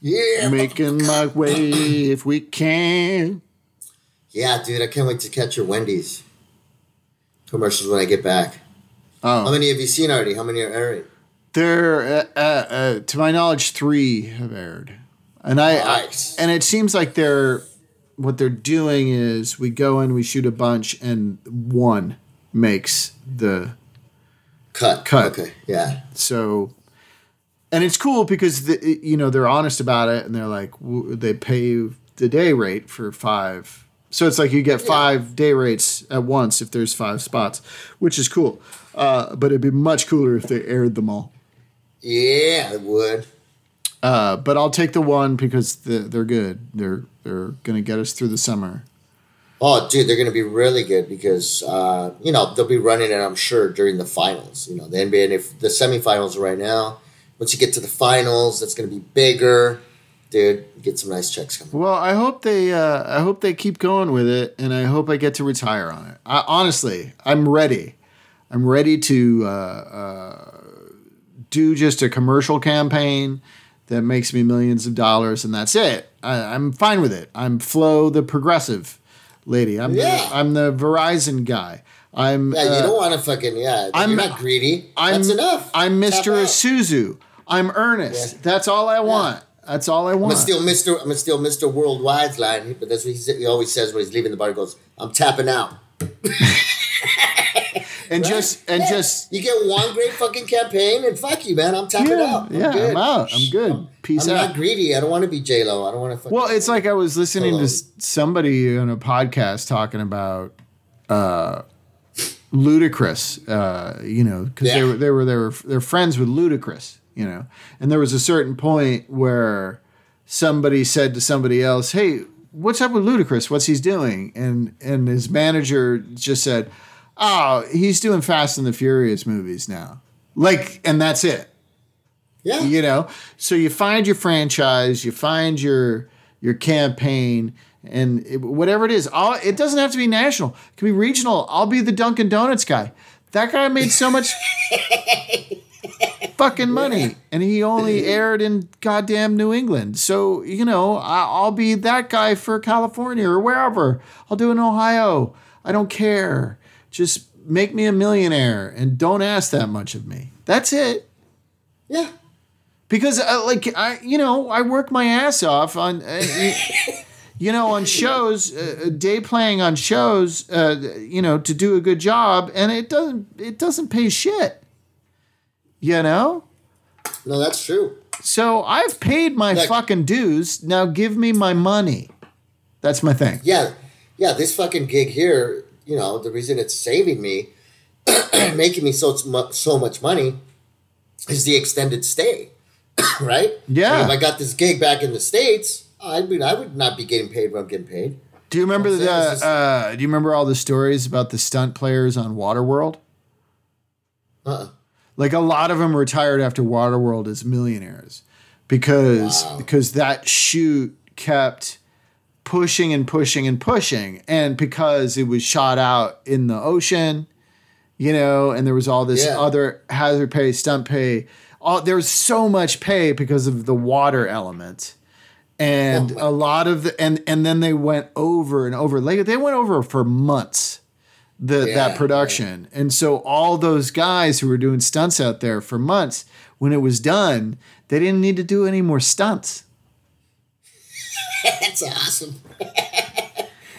Yeah,
making my way if we can.
yeah, dude. I can't wait to catch your Wendy's commercials when I get back.
Oh.
How many have you seen already? How many are airing?
there, uh, uh, uh, to my knowledge, three have aired, and I,
Nice.
and it seems like they're what they're doing is we go in, we shoot a bunch, and one makes the
Cut.
Cut.
Okay. Yeah.
so and it's cool because the, you know they're honest about it and they're like they pay you the day rate for five so it's like you get five day rates at once if there's five spots which is cool uh, but it'd be much cooler if they aired them all
Yeah, it would.
Uh, but i'll take the one because the, they're good they're they're gonna get us through the summer
Oh, dude, they're going to be really good because uh, you know they'll be running it. I'm sure during the finals. You know, the NBA and if the semifinals right now. Once you get to the finals, that's going to be bigger. dude, get some nice checks coming.
Well, I hope they uh, I hope they keep going with it, and I hope I get to retire on it. I, honestly, I'm ready. I'm ready to uh, uh, do just a commercial campaign that makes me millions of dollars, and that's it. I, I'm fine with it. I'm Flo, the progressive lady. I'm
Yeah.
the, I'm the Verizon guy. I'm
Yeah, you
uh,
don't want to fucking yeah.
I'm-
you're not greedy.
I'm
That's enough.
I'm Mr.
out.
Isuzu. I'm Ernest.
Yeah.
That's all I want. That's all I want.
I'm steal Mr. I'm steal Mr. Worldwide's line, but that's what he always says when he's leaving the bar. He goes, "I'm tapping out."
and just and
Yeah.
just
you get one great fucking campaign, and fuck you, man. I'm tapping
yeah,
out. I'm
yeah,
good.
I'm out. I'm good. Peace
I'm
out.
not greedy. I don't want to be J Lo. I don't want to.
Well, it's like I was listening
Hello.
to somebody on a podcast talking about uh, Ludacris, uh, you know, because they were they were they were they're friends with Ludacris, you know, and there was a certain point where somebody said to somebody else, "Hey, what's up with Ludacris? What's he's doing?" And and his manager just said, "Oh, he's doing Fast and the Furious movies now." Like, and that's it.
Yeah,
you know? So you find your franchise you find your your campaign and it, whatever it is all it doesn't have to be national. It can be regional. I'll be the dunkin donuts guy. That guy made so much fucking money and he only aired in goddamn new england. So you know I, i'll be that guy for california or wherever. I'll do it in ohio. I don't care just make me a millionaire and don't ask that much of me. That's it.
Yeah.
because uh, like I you know I work my ass off on uh, you know on shows uh, day playing on shows uh, you know to do a good job and it doesn't it doesn't pay shit. You know?
No, that's true.
so I've paid my
Like-
fucking dues. Now give me my money. That's my thing.
Yeah, yeah. This fucking gig here, you know, the reason it's saving me, making me so so much money, is the extended stay, right?
Yeah.
If I got this gig back in the states, I mean, I would not be getting paid what I'm getting paid.
do you remember the uh, do you remember all the stories about the stunt players on Waterworld
Uh-uh.
like a lot of them retired after Waterworld as millionaires because
Wow.
because that shoot kept pushing and pushing and pushing and because it was shot out in the ocean you know and there was all this
Yeah.
other hazard pay stunt pay all there was so much pay because of the water element and
Oh
a lot of the and and then they went over and over like they went over for months the
Yeah,
that production. And so all those guys who were doing stunts out there for months, when it was done, they didn't need to do any more stunts.
That's awesome.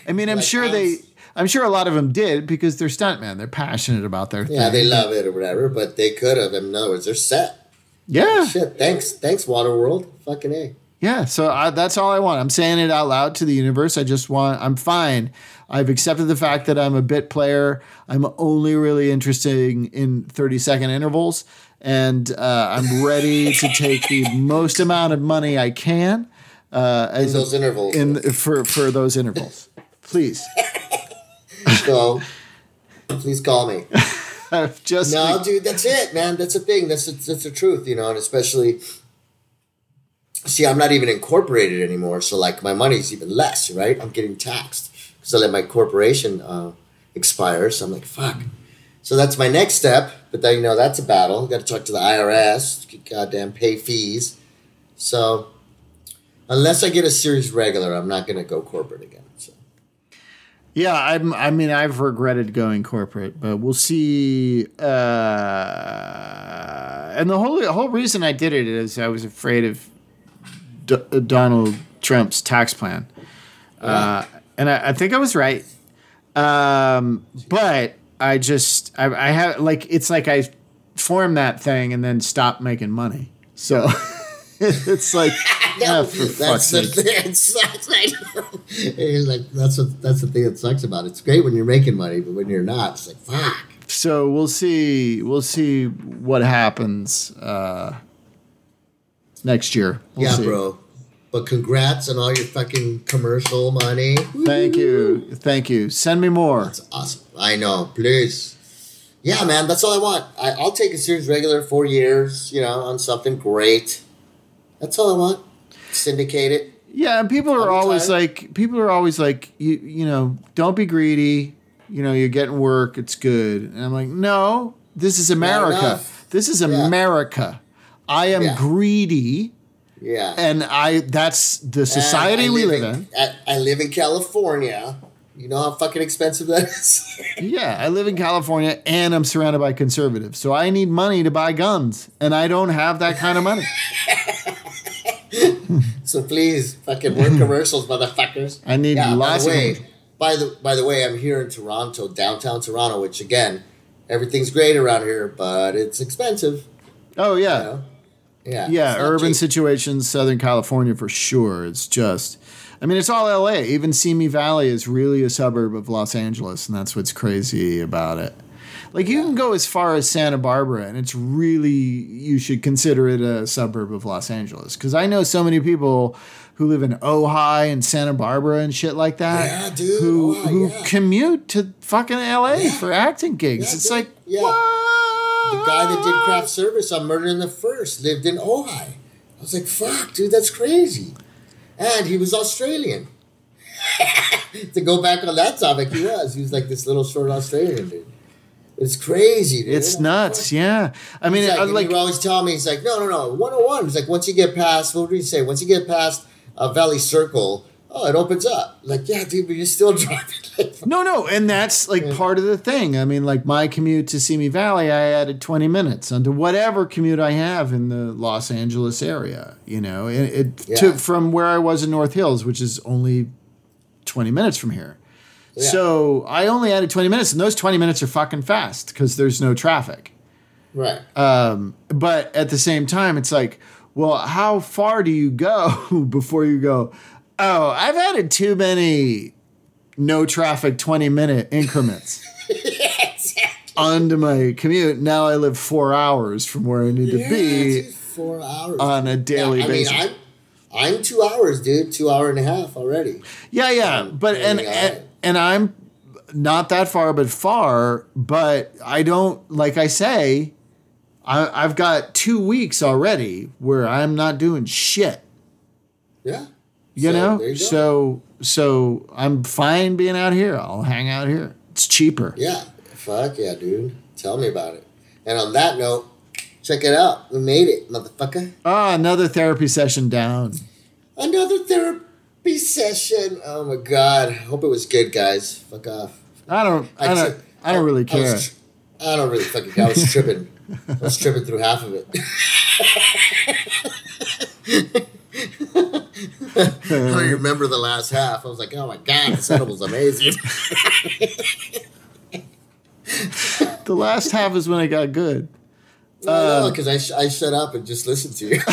I mean, I'm
Like
sure they. I'm sure a lot of them did because they're stuntmen. They're passionate about their
Yeah,
thing.
they love it or whatever, but they could have. In other words, they're set.
Yeah.
Shit, thanks, thanks, Waterworld. Fucking a.
Yeah, so I, that's all I want. I'm saying it out loud to the universe. I just want. I'm fine. I've accepted the fact that I'm a bit player. I'm only really interested in 30 second intervals, and uh, I'm ready to take the most amount of money I can uh,
In those intervals.
in for for those intervals. Please,
so, please call me.
I've just
No, dude, that's it, man. That's the thing. That's the, that's the truth, you know. And especially, see, I'm not even incorporated anymore, so like my money's even less, right? I'm getting taxed because I let my corporation uh, expire. So I'm like, fuck. So that's my next step. But then you know that's a battle. Got to talk to the IRS. Goddamn, pay fees. So unless I get a series regular, I'm not gonna go corporate again. So.
Yeah, I'm, I mean, I've regretted going corporate, but we'll see. Uh, and the whole whole reason I did it is I was afraid of D- Donald Trump's tax plan, uh, and I, I think I was right. Um, but I just I, I have like it's like I formed that thing and then stopped making money. So it's like ah, for fuck's
that's the
sake.
thing. It sucks. I know. It's like that's what that's the thing that sucks about it. It's great when you're making money, but when you're not, it's like fuck.
so we'll see we'll see what happens uh next year We'll
yeah,
see.
bro. But congrats on all your fucking commercial money.
thank you thank you send me more
That's awesome. I know. Please. Yeah, man. That's all I want. I, I'll take a series regular four years. You know, on something great. That's all I want. syndicate it.
Yeah, and people are always
tired.
like, people are always like, you, you know, don't be greedy. You know, you're getting work. It's good. And I'm like, no, this is America. This is
Yeah.
America. I am
Yeah.
greedy,
Yeah.
and I. That's the society we live in.
I, I live in California. You know how fucking expensive that is.
Yeah, I live in California, and I'm surrounded by conservatives. So I need money to buy guns, and I don't have that kind of money.
so please, fucking work commercials, motherfuckers.
I need
yeah,
lots
by the way,
them.
by the by the way, I'm here in Toronto, downtown Toronto, which again, everything's great around here, but it's expensive.
Oh
You
yeah,
know? Yeah.
yeah. Urban
cheap.
situations, Southern California for sure. It's just, I mean, it's all L.A. Even Simi Valley is really a suburb of Los Angeles, and that's what's crazy about it. Like you can go as far as Santa Barbara, and it's really you should consider it a suburb of Los Angeles because I know so many people who live in Ojai and Santa Barbara and shit like that.
Yeah, dude.
Who who
yeah.
commute to fucking L.A.
Yeah.
for acting gigs?
Yeah,
it's
dude.
like
Yeah.
what?
The guy that did craft service on Murder in the First lived in Ojai. I was like, fuck, dude, that's crazy. And he was Australian. to go back on that topic, he was. He was like this little short Australian dude. It's crazy, dude.
It's nuts, yeah. I mean,
like,
I like
he always tell me, he's like, no, no, no, 101. He's like, once you get past, what would you say? Once you get past uh, Valley Circle, oh, it opens up. Like, yeah, dude, but you're still driving. Like,
no, no, and that's like part of the thing. I mean, like my commute to Simi Valley, I added twenty minutes onto whatever commute I have in the Los Angeles area. You know, it, it
Yeah.
took from where I was in North Hills, which is only twenty minutes from here.
Yeah.
So I only added twenty minutes, and those twenty minutes are fucking fast because there's no traffic.
right.
Um, but at the same time, it's like, well, how far do you go before you go? Oh, I've added too many no traffic 20 minute increments onto my commute. Now I live four hours from where I need to be
four hours
on a daily
I
basis.
mean, I'm, I'm two hours, dude. Two hour and a half already.
yeah, yeah. But, and,
yeah.
and, and I'm not that far, but far. But I don't, like I say, I, I've got two weeks already where I'm not doing shit.
Yeah.
You
So,
know,
you
so so I'm fine being out here. I'll hang out here. It's cheaper.
Yeah. Fuck yeah, dude. Tell me about it. And on that note, check it out. We made it, motherfucker.
Ah, another therapy session down.
Another therapy session. Oh my god. Hope it was good, guys. Fuck off.
I don't. I, don't.
tri-
I don't really
I
care.
was I don't really fucking care. I was tripping. I was tripping through half of it. I remember the last half. I was like, oh my god, this was amazing.
the last half is when it got good.
No, because um, I, sh- I shut up and just listened to you.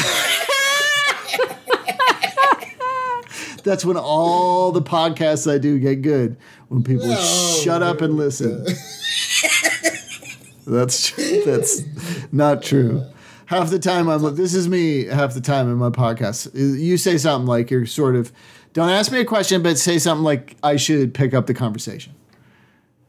That's when all the podcasts I do get good. When people
No,
shut up and listen. that's tr- that's not true. Half the time I'm like, this is me. Half the time in my podcast, you say something like you're sort of. Don't ask me a question, but say something like I should pick up the conversation.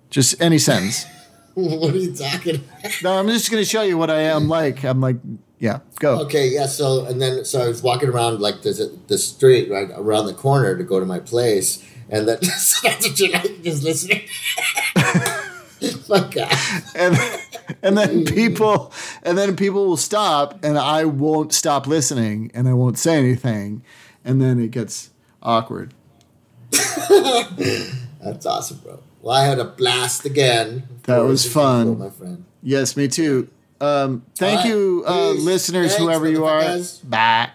Just any sentence.
what are you talking about?
No, I'm just going to show you what I am like. I'm like, yeah, go.
Okay, yeah. So and then so I was walking around like the the street right around the corner to go to my place, and then so that's what you like just listening. Fuck off.
and and then people and then people will stop and I won't stop listening and I won't say anything and then it gets awkward.
That's awesome, bro. Well, I had a blast again.
That was fun.
my friend.
Yes, me too. Um, thank
All right.
you, uh,
Peace.
listeners,
Thanks,
whoever you are.
motherfuckers.
Bye.